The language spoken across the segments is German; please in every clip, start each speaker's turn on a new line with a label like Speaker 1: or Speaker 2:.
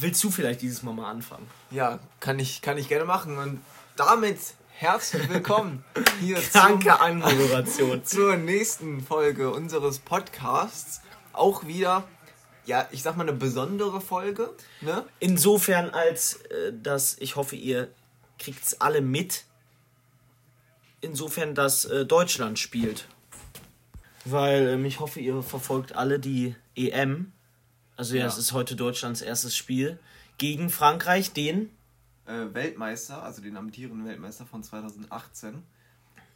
Speaker 1: willst du vielleicht dieses Mal mal anfangen?
Speaker 2: Ja, kann ich, kann ich gerne machen. Und damit herzlich willkommen hier zum,
Speaker 1: Anmoderation.
Speaker 2: zur nächsten Folge unseres Podcasts. Auch wieder, ja, ich sag mal eine besondere Folge. Ne?
Speaker 1: Insofern, als äh, dass ich hoffe, ihr kriegt's alle mit. Insofern, dass äh, Deutschland spielt. Weil ähm, ich hoffe, ihr verfolgt alle die EM. Also ja,
Speaker 2: Ja.
Speaker 1: es ist heute Deutschlands erstes Spiel gegen Frankreich, den.
Speaker 2: Äh, Weltmeister, also den amtierenden Weltmeister von 2018.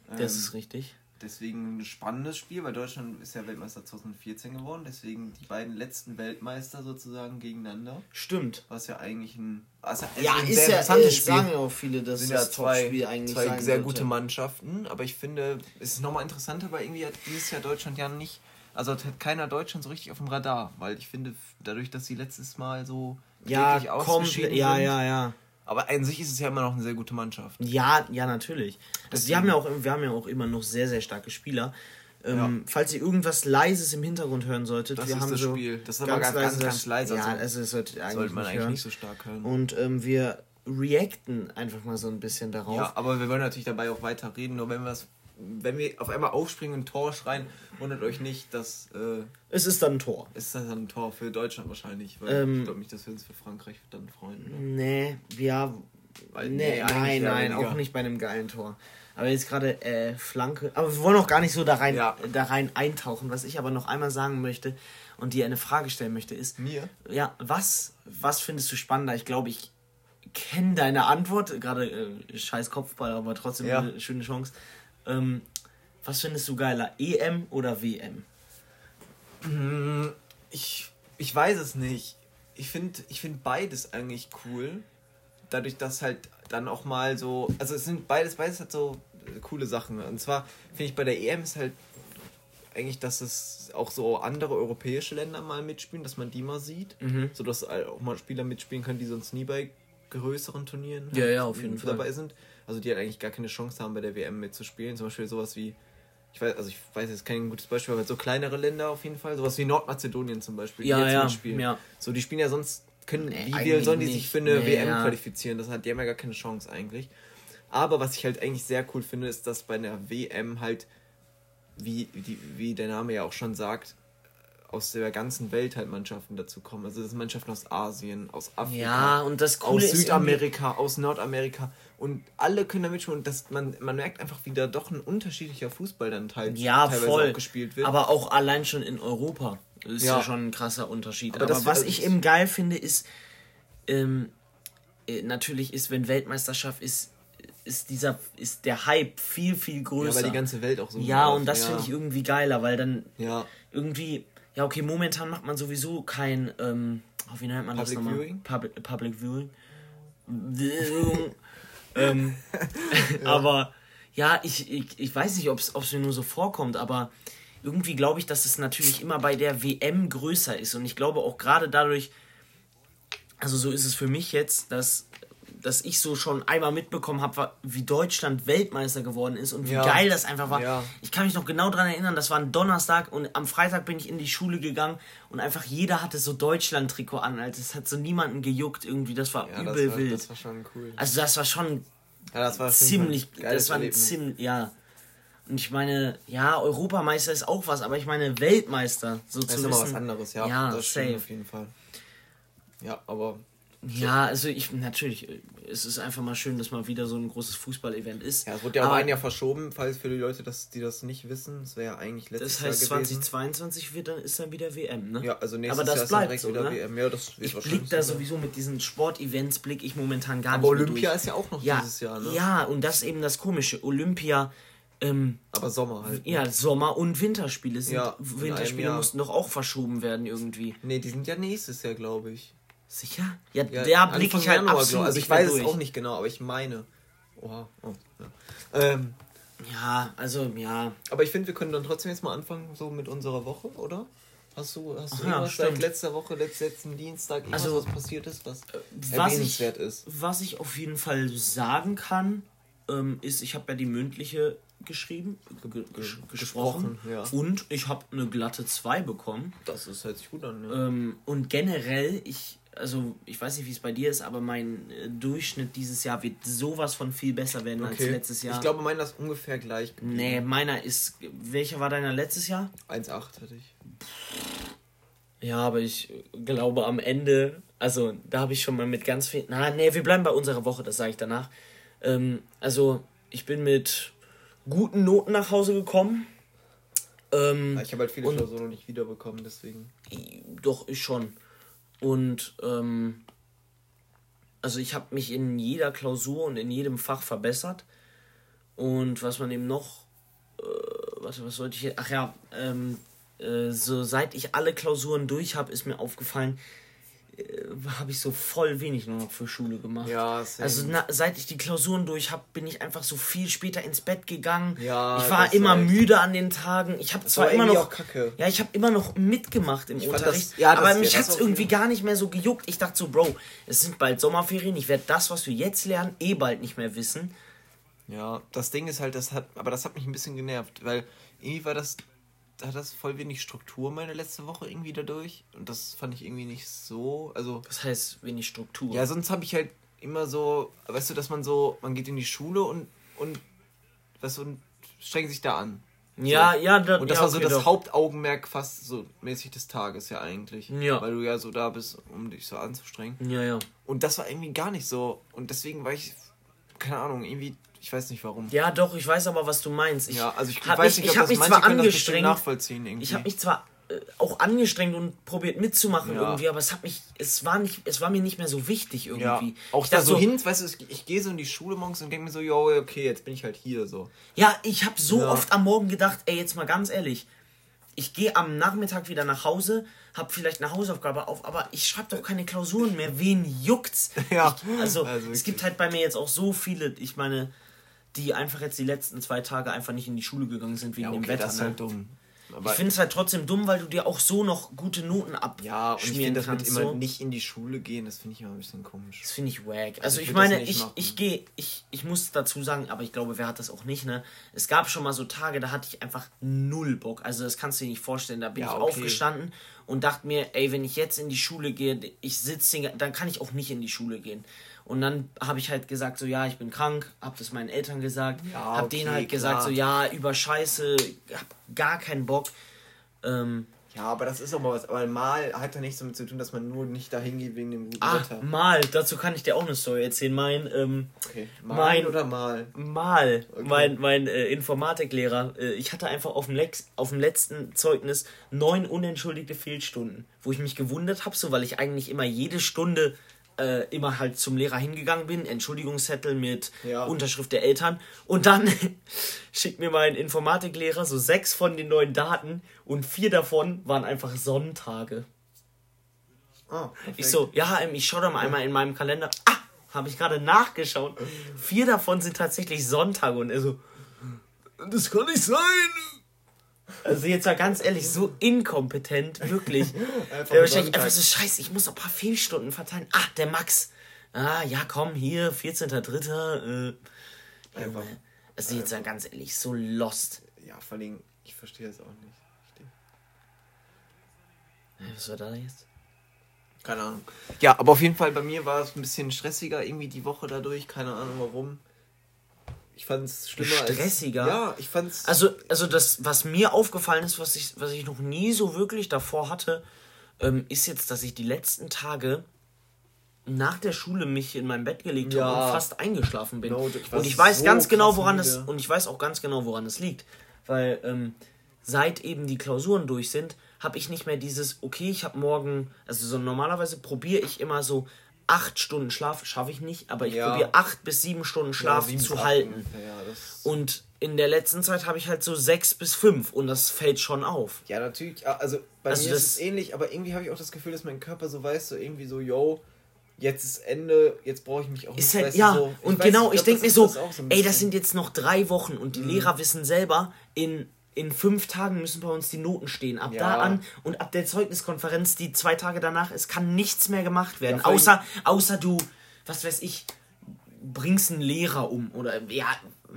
Speaker 1: Das
Speaker 2: Ähm,
Speaker 1: ist richtig.
Speaker 2: Deswegen ein spannendes Spiel, weil Deutschland ist ja Weltmeister 2014 geworden. Deswegen die beiden letzten Weltmeister sozusagen gegeneinander.
Speaker 1: Stimmt.
Speaker 2: Was ja eigentlich ein, also
Speaker 1: Ja,
Speaker 2: ein
Speaker 1: ist ja, äh, sagen ja auch viele, dass
Speaker 2: sind
Speaker 1: das
Speaker 2: ja zwei, zwei sehr gute Mannschaften. Aber ich finde, es ist nochmal interessanter, weil irgendwie hat dieses Jahr Deutschland ja nicht, also hat keiner Deutschland so richtig auf dem Radar. Weil ich finde, dadurch, dass sie letztes Mal so
Speaker 1: Ja,
Speaker 2: ausgeschieden
Speaker 1: Ja,
Speaker 2: sind,
Speaker 1: ja, ja.
Speaker 2: Aber an sich ist es ja immer noch eine sehr gute Mannschaft.
Speaker 1: Ja, ja, natürlich. Also die haben ja auch, wir haben ja auch immer noch sehr, sehr starke Spieler. Ähm, Falls ihr irgendwas Leises im Hintergrund hören solltet,
Speaker 2: Das
Speaker 1: wir
Speaker 2: ist
Speaker 1: haben
Speaker 2: das
Speaker 1: so
Speaker 2: Spiel. Das ist aber ganz, ganz, ganz leise.
Speaker 1: Ja,
Speaker 2: also
Speaker 1: also das sollte, eigentlich
Speaker 2: sollte man
Speaker 1: nicht
Speaker 2: eigentlich
Speaker 1: hören.
Speaker 2: nicht so stark hören.
Speaker 1: Und ähm, wir reacten einfach mal so ein bisschen darauf.
Speaker 2: Ja, aber wir wollen natürlich dabei auch weiter reden. Nur wenn wir es, wenn wir auf einmal aufspringen und Tor schreien, wundert euch nicht, dass äh,
Speaker 1: Es ist dann ein Tor.
Speaker 2: ist das dann ein Tor für Deutschland wahrscheinlich. Weil
Speaker 1: Ähm,
Speaker 2: ich glaube nicht, dass wir uns für Frankreich dann freuen. Ne?
Speaker 1: Nee, ja.
Speaker 2: Weil-
Speaker 1: nee,
Speaker 2: nee,
Speaker 1: nein, nein,
Speaker 2: weniger.
Speaker 1: auch nicht bei einem geilen Tor. Aber jetzt gerade äh, Flanke. Aber wir wollen auch gar nicht so da rein,
Speaker 2: Ja.
Speaker 1: da rein eintauchen. Was ich aber noch einmal sagen möchte und dir eine Frage stellen möchte, ist:
Speaker 2: Mir?
Speaker 1: Ja, was, was findest du spannender? Ich glaube, ich kenne deine Antwort. Gerade äh, scheiß Kopfball, aber trotzdem
Speaker 2: Ja.
Speaker 1: eine schöne Chance. Ähm, was findest du geiler? EM oder WM?
Speaker 2: Hm, Ich, ich weiß es nicht. Ich finde ich find beides eigentlich cool. Dadurch, dass halt dann auch mal so. Also es sind beides, beides hat so äh, coole Sachen. Und zwar finde ich bei der EM ist halt eigentlich, dass es auch so andere europäische Länder mal mitspielen, dass man die mal sieht.
Speaker 1: Mhm.
Speaker 2: So dass auch mal Spieler mitspielen können, die sonst nie bei größeren Turnieren
Speaker 1: Ja,
Speaker 2: halt
Speaker 1: ja, auf jeden Fall.
Speaker 2: dabei sind. Also die halt eigentlich gar keine Chance haben, bei der WM mitzuspielen. Zum Beispiel sowas wie ich weiß, also ich weiß jetzt kein gutes Beispiel, aber so kleinere Länder auf jeden Fall, sowas wie Nordmazedonien zum Beispiel, die
Speaker 1: Ja,
Speaker 2: jetzt
Speaker 1: ja,
Speaker 2: mitspielen.
Speaker 1: ja.
Speaker 2: So, die spielen ja sonst, können,
Speaker 1: Nee,
Speaker 2: wie will, sollen die
Speaker 1: nicht.
Speaker 2: sich für eine
Speaker 1: Nee,
Speaker 2: WM
Speaker 1: ja.
Speaker 2: qualifizieren? Das hat, die haben ja gar keine Chance eigentlich. Aber was ich halt eigentlich sehr cool finde, ist, dass bei einer WM halt, wie, die, wie der Name ja auch schon sagt, aus der ganzen Welt halt Mannschaften dazu kommen. Also das sind Mannschaften aus Asien, aus Afrika,
Speaker 1: Ja, und das
Speaker 2: aus
Speaker 1: Coole ist
Speaker 2: Südamerika, aus Nordamerika und alle können da mitspielen und das, man, man merkt einfach, wie da doch ein unterschiedlicher Fußball dann teils,
Speaker 1: Ja,
Speaker 2: teilweise
Speaker 1: voll.
Speaker 2: auch gespielt wird.
Speaker 1: Aber auch allein schon in Europa ist ja,
Speaker 2: Ja.
Speaker 1: schon ein krasser Unterschied.
Speaker 2: Aber
Speaker 1: Aber, was
Speaker 2: also
Speaker 1: ich
Speaker 2: das-
Speaker 1: eben geil finde, ist, ähm, äh, natürlich ist, wenn Weltmeisterschaft ist, ist dieser, ist der Hype viel, viel größer.
Speaker 2: ja, weil die ganze Welt auch so
Speaker 1: Ja, und das
Speaker 2: ja.
Speaker 1: finde ich irgendwie geiler, weil dann
Speaker 2: Ja,
Speaker 1: irgendwie, ja, okay, momentan macht man sowieso kein, ähm, oh, wie nennt man das
Speaker 2: Public
Speaker 1: nochmal?
Speaker 2: Viewing?
Speaker 1: Public, Public Viewing. ähm, Aber ja, ich, ich, ich weiß nicht, ob es mir nur so vorkommt, aber irgendwie glaube ich, dass es natürlich immer bei der WM größer ist. Und ich glaube auch gerade dadurch, also so ist es für mich jetzt, dass, dass ich so schon einmal mitbekommen habe, wie Deutschland Weltmeister geworden ist und wie
Speaker 2: Ja.
Speaker 1: geil das einfach war.
Speaker 2: Ja.
Speaker 1: Ich kann mich noch genau daran erinnern, das war ein Donnerstag und am Freitag bin ich in die Schule gegangen und einfach jeder hatte so Deutschland-Trikot an. Also es hat so niemanden gejuckt irgendwie, das war
Speaker 2: ja
Speaker 1: übel
Speaker 2: das, war,
Speaker 1: wild.
Speaker 2: das war schon cool.
Speaker 1: also das war schon
Speaker 2: Ja, das war
Speaker 1: ziemlich, das war ziemlich, ja. Und ich meine, ja, Europameister ist auch was, aber ich meine Weltmeister, so
Speaker 2: Das ist immer was anderes, ja.
Speaker 1: Ja,
Speaker 2: das
Speaker 1: safe.
Speaker 2: auf jeden Fall. Ja, aber
Speaker 1: Ja, also ich, natürlich, es ist einfach mal schön, dass mal wieder so ein großes Fußball-Event ist.
Speaker 2: ja, es wurde ja auch
Speaker 1: Aber
Speaker 2: ein Jahr verschoben, falls für die Leute, das, die das nicht wissen. Es wäre ja eigentlich letztes
Speaker 1: Das heißt,
Speaker 2: Jahr gewesen.
Speaker 1: 2022 wird dann, ist dann wieder WM, ne?
Speaker 2: Ja, also nächstes
Speaker 1: Aber das
Speaker 2: Jahr ist dann
Speaker 1: bleibt
Speaker 2: direkt
Speaker 1: so,
Speaker 2: wieder
Speaker 1: ne?
Speaker 2: WM. Ja, das
Speaker 1: Ich blick da sowieso mit diesen Sportevents, blick ich momentan gar
Speaker 2: Aber
Speaker 1: nicht mehr
Speaker 2: Olympia ist ja auch noch
Speaker 1: ja,
Speaker 2: dieses Jahr, ne?
Speaker 1: Ja, und das ist eben das Komische. Olympia, ähm,
Speaker 2: Aber Sommer halt. ne?
Speaker 1: ja, Sommer- und Winterspiele sind.
Speaker 2: Ja,
Speaker 1: Winterspiele
Speaker 2: Jahr.
Speaker 1: mussten doch auch verschoben werden irgendwie.
Speaker 2: Nee, die sind ja nächstes Jahr, glaube ich.
Speaker 1: Sicher? Ja,
Speaker 2: Ja,
Speaker 1: der blick ich halt
Speaker 2: Januar,
Speaker 1: absolut
Speaker 2: Also ich weiß es
Speaker 1: durch.
Speaker 2: auch nicht genau, aber ich meine. Oha. Oh, ja. Ähm,
Speaker 1: Ja, also, ja.
Speaker 2: aber ich finde, wir können dann trotzdem jetzt mal anfangen, so mit unserer Woche, oder? Hast du, hast du
Speaker 1: Ach ja,
Speaker 2: irgendwas seit letzter Woche, letzt, letzten Dienstag, irgendwas,
Speaker 1: Also,
Speaker 2: was passiert ist, was
Speaker 1: Was
Speaker 2: erwähnenswert
Speaker 1: ich,
Speaker 2: ist?
Speaker 1: was ich auf jeden Fall sagen kann, ähm, ist, ich habe ja die mündliche geschrieben, ge ges gesprochen,
Speaker 2: gesprochen, ja.
Speaker 1: und ich habe eine glatte 2 bekommen.
Speaker 2: Das ist, hört sich gut an, ne?
Speaker 1: Ähm, und generell, ich also ich weiß nicht, wie es bei dir ist, aber mein äh, Durchschnitt dieses Jahr wird sowas von viel besser werden okay. als letztes Jahr.
Speaker 2: Ich glaube, meiner ist ungefähr gleich.
Speaker 1: Nee, meiner ist. Welcher war deiner letztes Jahr?
Speaker 2: 1,8 hatte ich.
Speaker 1: Ja, aber ich glaube am Ende, also da habe ich schon mal mit ganz viel. Na, nee, wir bleiben bei unserer Woche, das sage ich danach. Ähm, also ich bin mit guten Noten nach Hause gekommen. Ähm,
Speaker 2: ich habe halt viele Klausuren noch nicht wiederbekommen, deswegen.
Speaker 1: Doch, ich schon. Und ähm, also ich habe mich in jeder Klausur und in jedem Fach verbessert. Und was man eben noch, äh, was, was sollte ich ach ja, ähm, äh, so seit ich alle Klausuren durch habe, ist mir aufgefallen, habe ich so voll wenig nur noch für Schule gemacht. Ja, same. also na, seit ich die Klausuren durch habe, bin ich einfach so viel später ins Bett gegangen. Ja, ich war immer müde an den Tagen. Ich habe zwar immer noch Ja, ich habe immer noch mitgemacht im ich Unterricht, das, ja, aber mich hat es irgendwie gar nicht mehr so gejuckt. Ich dachte so, Bro, es sind bald Sommerferien, ich werde das, was wir jetzt lernen, eh bald nicht mehr wissen.
Speaker 2: Ja, das Ding ist halt, das hat aber das hat mich ein bisschen genervt, weil irgendwie war das hat das voll wenig Struktur meine letzte Woche irgendwie dadurch. Und das fand ich irgendwie nicht so. Also.
Speaker 1: Was heißt wenig Struktur?
Speaker 2: Ja, sonst habe ich halt immer so, weißt du, dass man so, man geht in die Schule und, und weißt du, und strengt sich da an. Ja, so. ja, da, Und das ja, war so das doch. Hauptaugenmerk fast so mäßig des Tages ja eigentlich. Ja. Weil du ja so da bist, um dich so anzustrengen. Ja, ja. Und das war irgendwie gar nicht so. Und deswegen war ich, keine Ahnung, irgendwie ich weiß nicht warum.
Speaker 1: Ja, doch, ich weiß aber, was du meinst. Ich ja, also ich weiß mich, nicht, ob ich das mich zwar angestrengt, nachvollziehen irgendwie. Ich habe mich zwar äh, auch angestrengt und probiert mitzumachen ja. irgendwie, aber es hat mich, es war nicht, es war mir nicht mehr so wichtig irgendwie. Ja.
Speaker 2: Auch ich da so hin, weißt du, ich, ich gehe so in die Schule morgens und denke mir so, yo, okay, jetzt bin ich halt hier so.
Speaker 1: Ja, ich habe so ja. oft am Morgen gedacht, ey, jetzt mal ganz ehrlich, ich gehe am Nachmittag wieder nach Hause, habe vielleicht eine Hausaufgabe auf, aber ich schreibe doch keine Klausuren mehr. Wen juckt's? Ja. Ich, also, also es gibt halt bei mir jetzt auch so viele, ich meine, die einfach jetzt die letzten zwei Tage einfach nicht in die Schule gegangen sind wegen ja, okay, dem Wetter. Das ist halt ne? dumm. Aber ich finde es halt trotzdem dumm, weil du dir auch so noch gute Noten abschmieren Ja, und ich finde
Speaker 2: das kannst, mit immer nicht in die Schule gehen, das finde ich immer ein bisschen komisch.
Speaker 1: Das finde ich wack. Also, also ich, ich meine, ich, ich gehe, ich, ich muss dazu sagen, aber ich glaube, wer hat das auch nicht, ne? Es gab schon mal so Tage, da hatte ich einfach null Bock. Also das kannst du dir nicht vorstellen. Da bin ja, ich okay. aufgestanden und dachte mir, ey, wenn ich jetzt in die Schule gehe, ich sitze, dann kann ich auch nicht in die Schule gehen. Und dann habe ich halt gesagt, so ja, ich bin krank, habe das meinen Eltern gesagt, ja, habe okay, denen halt gesagt, so ja, über Scheiße, hab gar keinen Bock. Ähm,
Speaker 2: ja, aber das ist auch mal was. Aber mal hat ja nichts damit zu tun, dass man nur nicht dahin geht wegen dem
Speaker 1: guten ah, Wetter. Mal, dazu kann ich dir auch eine Story erzählen. Mein, ähm, okay. Mal mein, oder mal? Mal. Okay. Mein, mein äh, Informatiklehrer, äh, ich hatte einfach auf dem, Lex, auf dem letzten Zeugnis neun unentschuldigte Fehlstunden, wo ich mich gewundert habe, so weil ich eigentlich immer jede Stunde äh, immer halt zum Lehrer hingegangen bin, Entschuldigungszettel mit ja. Unterschrift der Eltern und dann schickt mir mein Informatiklehrer so sechs von den neuen Daten und vier davon waren einfach Sonntage. Oh, ich so, ja, ähm, ich schaue da mal einmal in meinem Kalender. Ah, habe ich gerade nachgeschaut. Vier davon sind tatsächlich Sonntage und er so, das kann nicht sein. Also jetzt mal ganz ehrlich, so inkompetent, wirklich. einfach der wahrscheinlich einfach so, scheiße, ich muss noch ein paar Fehlstunden verteilen. Ach, der Max. Ah, ja, komm, hier, 14.3. Äh, einfach. Also jetzt mal ganz ehrlich, so lost.
Speaker 2: Ja, vor allem, ich verstehe es auch nicht.
Speaker 1: Was war da jetzt?
Speaker 2: Keine Ahnung. Ja, aber auf jeden Fall bei mir war es ein bisschen stressiger irgendwie die Woche dadurch. Keine Ahnung warum. Ich fand es schlimmer Stressiger?
Speaker 1: Als, ja, ich fand's. Also, also das, was mir aufgefallen ist, was ich, was ich noch nie so wirklich davor hatte, ähm, ist jetzt, dass ich die letzten Tage nach der Schule mich in mein Bett gelegt ja. habe und fast eingeschlafen bin. No, ich und ich weiß so ganz genau, woran es und ich weiß auch ganz genau, woran es liegt, weil ähm, seit eben die Klausuren durch sind, habe ich nicht mehr dieses okay, ich habe morgen, also so normalerweise probiere ich immer so acht Stunden Schlaf schaffe ich nicht, aber ich ja. probiere acht bis sieben Stunden Schlaf ja, zu halten. Ja, und in der letzten Zeit habe ich halt so sechs bis fünf und das fällt schon auf.
Speaker 2: Ja, natürlich. Also bei also mir ist es ähnlich, aber irgendwie habe ich auch das Gefühl, dass mein Körper so weiß, so irgendwie so, yo, jetzt ist Ende, jetzt brauche ich mich auch ist nicht. Halt, ja, so,
Speaker 1: und weiß, genau, ich, ich denke mir so, so ey, das sind jetzt noch drei Wochen und die mhm. Lehrer wissen selber, in in fünf Tagen müssen bei uns die Noten stehen. Ab ja. da an und ab der Zeugniskonferenz, die zwei Tage danach ist, kann nichts mehr gemacht werden. Ja, außer, außer du, was weiß ich, bringst einen Lehrer um oder ja.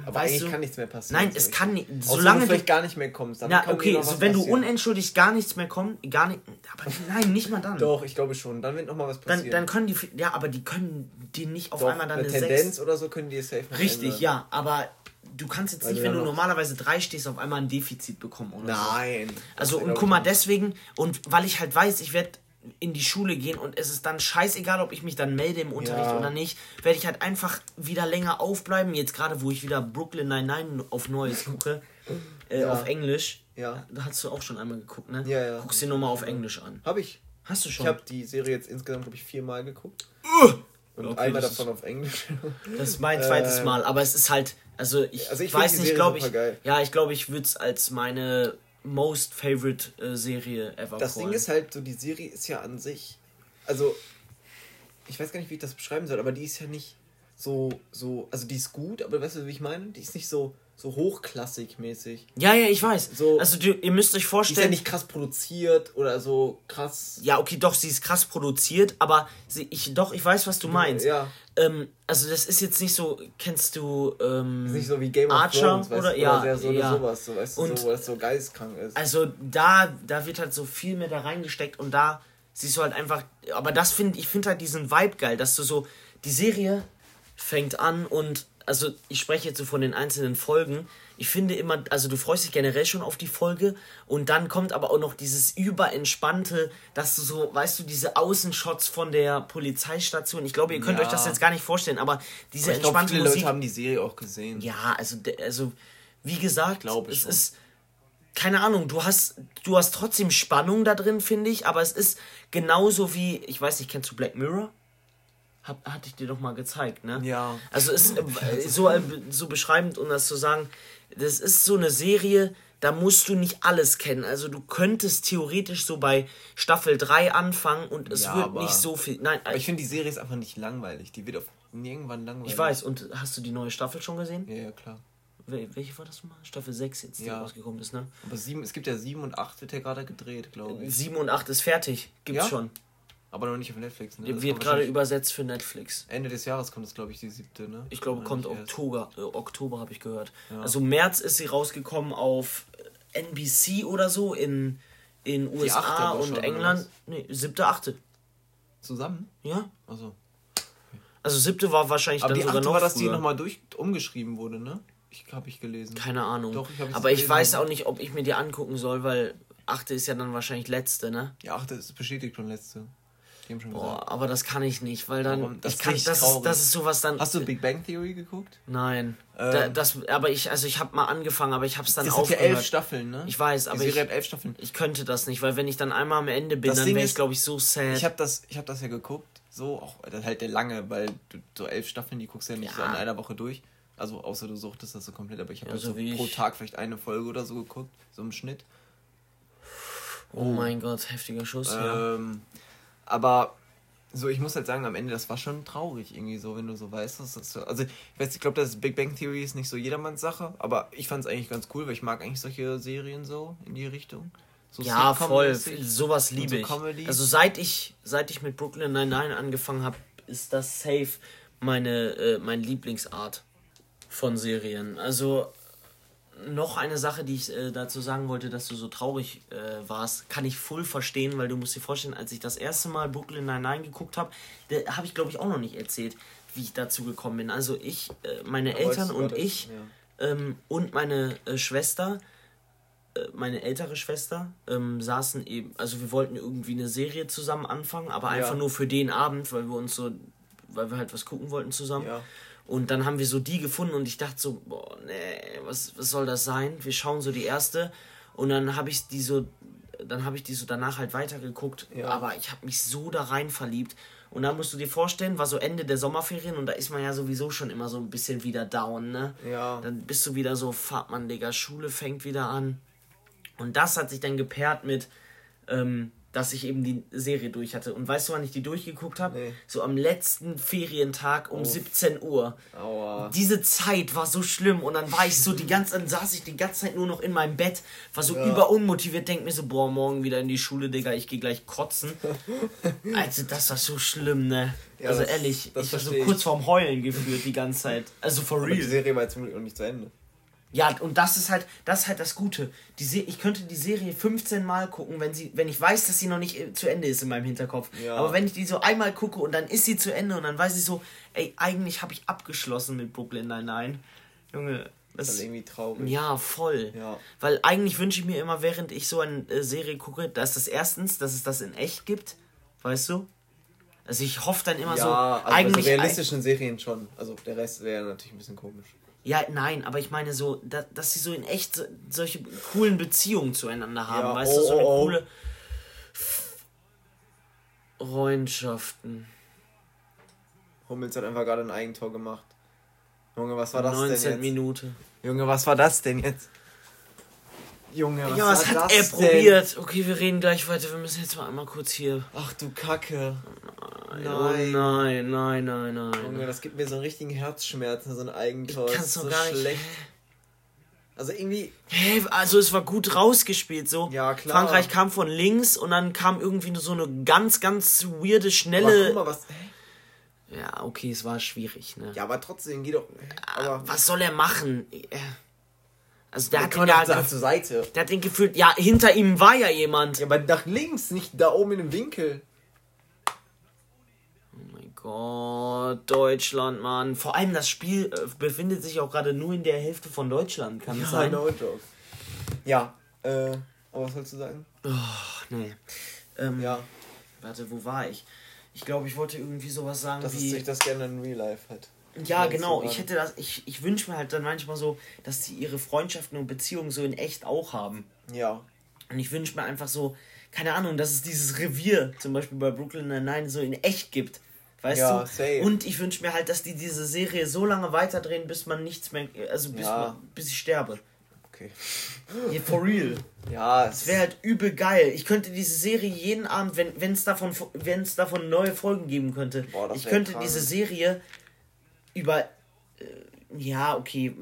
Speaker 2: Aber eigentlich du? kann nichts mehr passieren.
Speaker 1: Nein, es kann nicht.
Speaker 2: Solange du vielleicht gar nicht mehr kommst,
Speaker 1: dann na, okay, so wenn passieren. du unentschuldigt gar nichts mehr kommst, gar nicht. Aber nein, nicht mal dann.
Speaker 2: Doch, ich glaube schon. Dann wird noch mal was
Speaker 1: passieren. Dann, dann können die, ja, aber die können die nicht auf Doch, einmal dann
Speaker 2: eine, eine Tendenz 6. oder so können die safe.
Speaker 1: Richtig, ändern. ja, aber du kannst jetzt Weil nicht, wenn du normalerweise drei stehst, auf einmal ein Defizit bekommen oder
Speaker 2: Nein.
Speaker 1: So. Also und guck mal, deswegen und weil ich halt weiß, ich werde in die Schule gehen und es ist dann scheißegal, ob ich mich dann melde im Unterricht ja. oder nicht, werde ich halt einfach wieder länger aufbleiben. Jetzt gerade, wo ich wieder Brooklyn 99 auf Neues gucke, äh, ja. auf Englisch.
Speaker 2: Ja.
Speaker 1: Da hast du auch schon einmal geguckt, ne?
Speaker 2: Ja, ja.
Speaker 1: Guckst dir nochmal auf Englisch an.
Speaker 2: Hab ich.
Speaker 1: Hast du schon?
Speaker 2: Ich habe die Serie jetzt insgesamt, glaube ich, viermal geguckt.
Speaker 1: Uh!
Speaker 2: Und okay, einmal davon auf Englisch.
Speaker 1: Das ist mein zweites äh, Mal, aber es ist halt, also ich, also ich weiß nicht, glaube ich. Geil. Ja, ich glaube, ich würde es als meine most favorite äh, Serie ever
Speaker 2: Das callen. Ding ist halt so, die Serie ist ja an sich also ich weiß gar nicht, wie ich das beschreiben soll, aber die ist ja nicht so, so, also die ist gut, aber weißt du, wie ich meine? Die ist nicht so, so hochklassig-mäßig.
Speaker 1: Ja, ja, ich weiß. So, also du, ihr müsst euch vorstellen. Die ist
Speaker 2: ja nicht krass produziert oder so krass.
Speaker 1: Ja, okay, doch, sie ist krass produziert, aber sie, ich, doch, ich weiß, was du meinst.
Speaker 2: Ja.
Speaker 1: Ähm, also das ist jetzt nicht so, kennst du ähm,
Speaker 2: ist nicht so wie Game of
Speaker 1: Archer
Speaker 2: Thrones,
Speaker 1: oder, du, ja, oder
Speaker 2: so
Speaker 1: ja.
Speaker 2: sowas, so, weißt du, und, so, was so geistkrank ist.
Speaker 1: Also da, da wird halt so viel mehr da reingesteckt und da siehst du halt einfach, aber das finde ich finde halt diesen Vibe geil, dass du so die Serie fängt an und also ich spreche jetzt so von den einzelnen Folgen. Ich finde immer, also du freust dich generell schon auf die Folge und dann kommt aber auch noch dieses überentspannte, dass du so, weißt du, diese Außenshots von der Polizeistation. Ich glaube, ihr könnt ja. euch das jetzt gar nicht vorstellen, aber diese aber
Speaker 2: ich entspannte glaub, viele Musik. Leute haben die Serie auch gesehen.
Speaker 1: Ja, also also wie gesagt,
Speaker 2: glaube
Speaker 1: es
Speaker 2: schon.
Speaker 1: ist keine Ahnung, du hast, du hast trotzdem Spannung da drin, finde ich, aber es ist genauso wie, ich weiß nicht, kennst du Black Mirror? Hab, hatte ich dir doch mal gezeigt, ne?
Speaker 2: Ja.
Speaker 1: Also ist äh, so, äh, so beschreibend, um das zu sagen, das ist so eine Serie, da musst du nicht alles kennen. Also du könntest theoretisch so bei Staffel 3 anfangen und es ja, wird nicht so viel. Nein,
Speaker 2: aber ich finde die Serie ist einfach nicht langweilig. Die wird auf irgendwann langweilig.
Speaker 1: Ich weiß, und hast du die neue Staffel schon gesehen?
Speaker 2: Ja, ja, klar.
Speaker 1: Welche war das nochmal? Staffel 6 jetzt, die ja. rausgekommen ist, ne?
Speaker 2: Aber sieben, es gibt ja 7 und 8 wird ja gerade gedreht, glaube ich.
Speaker 1: 7 und 8 ist fertig. Gibt's ja? schon.
Speaker 2: Aber noch nicht auf Netflix, ne?
Speaker 1: Das wird gerade übersetzt für Netflix.
Speaker 2: Ende des Jahres kommt es, glaube ich, die siebte, ne?
Speaker 1: Ich glaube, kommt Oktober, äh, Oktober habe ich gehört. Ja. Also März ist sie rausgekommen auf NBC oder so in, in USA und England. Nee, siebte, achte.
Speaker 2: Zusammen?
Speaker 1: Ja.
Speaker 2: Also.
Speaker 1: Also siebte war wahrscheinlich
Speaker 2: Aber dann sogar noch. war, dass früher. die nochmal durch umgeschrieben wurde, ne? Ich habe ich gelesen.
Speaker 1: Keine Ahnung.
Speaker 2: Doch, ich
Speaker 1: Aber ich weiß auch nicht, ob ich mir die angucken soll, weil achte ist ja dann wahrscheinlich letzte, ne?
Speaker 2: Ja, achte ist bestätigt schon letzte.
Speaker 1: Schon Boah, gesagt. aber das kann ich nicht, weil dann. Das, ich kann, das, ist, das ist sowas dann.
Speaker 2: Hast du Big Bang Theory geguckt?
Speaker 1: Nein. Ähm, da, das, aber ich, also ich habe mal angefangen, aber ich habe es dann
Speaker 2: auch. Es sind ja elf Staffeln, ne?
Speaker 1: Ich weiß, aber.
Speaker 2: Ich, elf Staffeln.
Speaker 1: Ich könnte das nicht, weil wenn ich dann einmal am Ende bin, das dann wäre ich, glaube ich, so sad.
Speaker 2: Ich habe das, hab das ja geguckt, so, auch halt der lange, weil du so elf Staffeln, die guckst du ja nicht ja. so in einer Woche durch. Also außer du suchtest das so komplett, aber ich habe ja, so pro Tag vielleicht eine Folge oder so geguckt, so im Schnitt.
Speaker 1: Oh, oh mein Gott, heftiger Schuss, ähm,
Speaker 2: ja. Aber so, ich muss halt sagen, am Ende, das war schon traurig irgendwie so, wenn du so weißt, dass das, also ich weiß, ich glaube, das Big Bang Theory ist nicht so jedermanns Sache, aber ich fand es eigentlich ganz cool, weil ich mag eigentlich solche Serien so in die Richtung. So
Speaker 1: ja, voll, sowas liebe so ich. Comedy. Also seit ich, seit ich mit Brooklyn Nine-Nine angefangen habe, ist das safe meine, äh, meine Lieblingsart von Serien. Also noch eine Sache, die ich äh, dazu sagen wollte, dass du so traurig äh, warst, kann ich voll verstehen, weil du musst dir vorstellen, als ich das erste Mal Brooklyn Nine-Nine geguckt habe, habe ich glaube ich auch noch nicht erzählt, wie ich dazu gekommen bin. Also ich, äh, meine Aber Eltern und ich ja. ähm, und meine äh, Schwester, äh, meine ältere Schwester, ähm, saßen eben, also wir wollten irgendwie eine Serie zusammen anfangen, aber einfach ja. nur für den Abend, weil wir uns so, weil wir halt was gucken wollten zusammen.
Speaker 2: Ja.
Speaker 1: Und dann haben wir so die gefunden und ich dachte so, boah, nee, was, was soll das sein? Wir schauen so die erste und dann habe ich die so, dann habe ich die so danach halt weitergeguckt, ja. aber ich habe mich so da rein verliebt. Und dann musst du dir vorstellen, war so Ende der Sommerferien und da ist man ja sowieso schon immer so ein bisschen wieder down, ne?
Speaker 2: Ja.
Speaker 1: Dann bist du wieder so, fahrt man, Digga, Schule fängt wieder an. Und das hat sich dann gepaart mit, ähm, dass ich eben die Serie durch hatte. Und weißt du, wann ich die durchgeguckt habe? Nee. So am letzten Ferientag um oh. 17 Uhr. Aua. Diese Zeit war so schlimm und dann war ich so die ganze, dann saß ich die ganze Zeit nur noch in meinem Bett, war so ja. überunmotiviert, denk mir so, boah, morgen wieder in die Schule, Digga, ich gehe gleich kotzen. also das war so schlimm, ne? Ja, also das, ehrlich, das ich war so kurz vorm Heulen gefühlt die ganze Zeit. Also for real. Aber
Speaker 2: die Serie war jetzt zum Glück noch nicht zu Ende.
Speaker 1: Ja, und das ist halt, das ist halt das Gute. Die Se ich könnte die Serie 15 Mal gucken, wenn sie, wenn ich weiß, dass sie noch nicht äh, zu Ende ist in meinem Hinterkopf. Ja. Aber wenn ich die so einmal gucke und dann ist sie zu Ende und dann weiß ich so, ey, eigentlich habe ich abgeschlossen mit Brooklyn Nine-Nine. Junge, das, ist irgendwie traurig. Ja, voll. Ja. Weil eigentlich wünsche ich mir immer, während ich so eine äh, Serie gucke, dass das erstens, dass es das in echt gibt, weißt du? Also ich hoffe dann immer ja, so. Also
Speaker 2: eigentlich bei realistischen Serien schon. Also der Rest wäre natürlich ein bisschen komisch.
Speaker 1: Ja, nein, aber ich meine so, da, dass sie so in echt so, solche coolen Beziehungen zueinander haben, ja, weißt oh, du, so eine oh, oh. coole Freundschaften.
Speaker 2: Hummels hat einfach gerade ein Eigentor gemacht. Junge, was war das
Speaker 1: 19 denn jetzt? Minute.
Speaker 2: Junge, was war das denn jetzt?
Speaker 1: Junge, was, ja, was hat er denn? probiert? Okay, wir reden gleich weiter. Wir müssen jetzt mal einmal kurz hier.
Speaker 2: Ach du Kacke.
Speaker 1: Nein. Oh nein, nein, nein, nein.
Speaker 2: Junge, das gibt mir so einen richtigen Herzschmerzen, so ein Eigentor. Ich kann's doch so gar nicht. Schlecht. Also irgendwie.
Speaker 1: Hä, also es war gut rausgespielt so. Ja, klar. Frankreich kam von links und dann kam irgendwie so eine ganz, ganz weirde, schnelle. Aber guck mal, was. Hä? Ja, okay, es war schwierig, ne?
Speaker 2: Ja, aber trotzdem, geh doch.
Speaker 1: Aber was soll er machen? Also der, der hat ihn ja zur Seite. Der hat ihn gefühlt. Ja, hinter ihm war ja jemand.
Speaker 2: Ja, aber nach links, nicht da oben in dem Winkel.
Speaker 1: Gott, Deutschland, Mann. Vor allem das Spiel äh, befindet sich auch gerade nur in der Hälfte von Deutschland, kann ja, es sein? No joke.
Speaker 2: Ja, äh, aber was sollst du sagen?
Speaker 1: Oh, nee. Ähm, ja. Warte, wo war ich? Ich glaube, ich wollte irgendwie sowas sagen
Speaker 2: dass wie... Dass sich das gerne in Real Life hat.
Speaker 1: Ja, genau. Ich hätte das, ich, ich wünsche mir halt dann manchmal so, dass sie ihre Freundschaften und Beziehungen so in echt auch haben. Ja. Und ich wünsche mir einfach so, keine Ahnung, dass es dieses Revier, zum Beispiel bei Brooklyn Nine-Nine, so in echt gibt. Weißt ja, du? Safe. Und ich wünsche mir halt, dass die diese Serie so lange weiterdrehen, bis man nichts mehr. Also bis, ja. man, bis ich sterbe. Okay. Yeah, for real. Ja. Es wäre halt übel geil. Ich könnte diese Serie jeden Abend, wenn es davon, davon neue Folgen geben könnte, Boah, ich könnte krank. diese Serie über. Äh, ja, okay,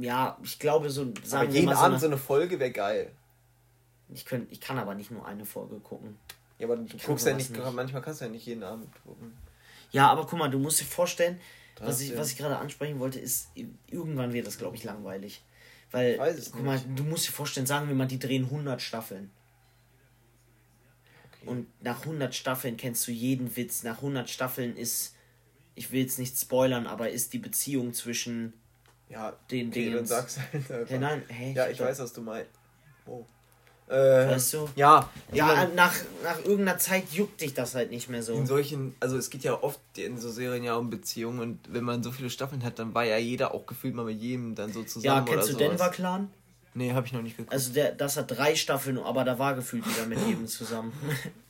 Speaker 1: ja, ich glaube so.
Speaker 2: Sagen aber jeden Abend so eine, so eine Folge wäre geil.
Speaker 1: Ich, könnt, ich kann aber nicht nur eine Folge gucken.
Speaker 2: Ja, aber du ich guckst ja nicht, nicht, manchmal kannst du ja nicht jeden Abend gucken.
Speaker 1: Ja, aber guck mal, du musst dir vorstellen, das, was ich, ja. was ich gerade ansprechen wollte, ist, irgendwann wird das, glaube ich, langweilig. Weil, guck nicht. mal, du musst dir vorstellen, sagen wir mal, die drehen 100 Staffeln. Okay. Und nach 100 Staffeln kennst du jeden Witz. Nach 100 Staffeln ist, ich will jetzt nicht spoilern, aber ist die Beziehung zwischen ja, den okay, Dingen. Sag's
Speaker 2: halt Hey, nein, hey, ja, ich, ich weiß, was du meinst. Oh. Äh,
Speaker 1: weißt du? Ja, ja nach, nach irgendeiner Zeit juckt dich das halt nicht mehr so.
Speaker 2: In solchen, also es geht ja oft in so Serien ja um Beziehungen und wenn man so viele Staffeln hat, dann war ja jeder auch gefühlt mal mit jedem dann so zusammen. Ja, kennst du sowas. Denver Clan? Nee, habe ich noch nicht
Speaker 1: geguckt. Also der, das hat drei Staffeln, aber da war gefühlt jeder mit jedem zusammen.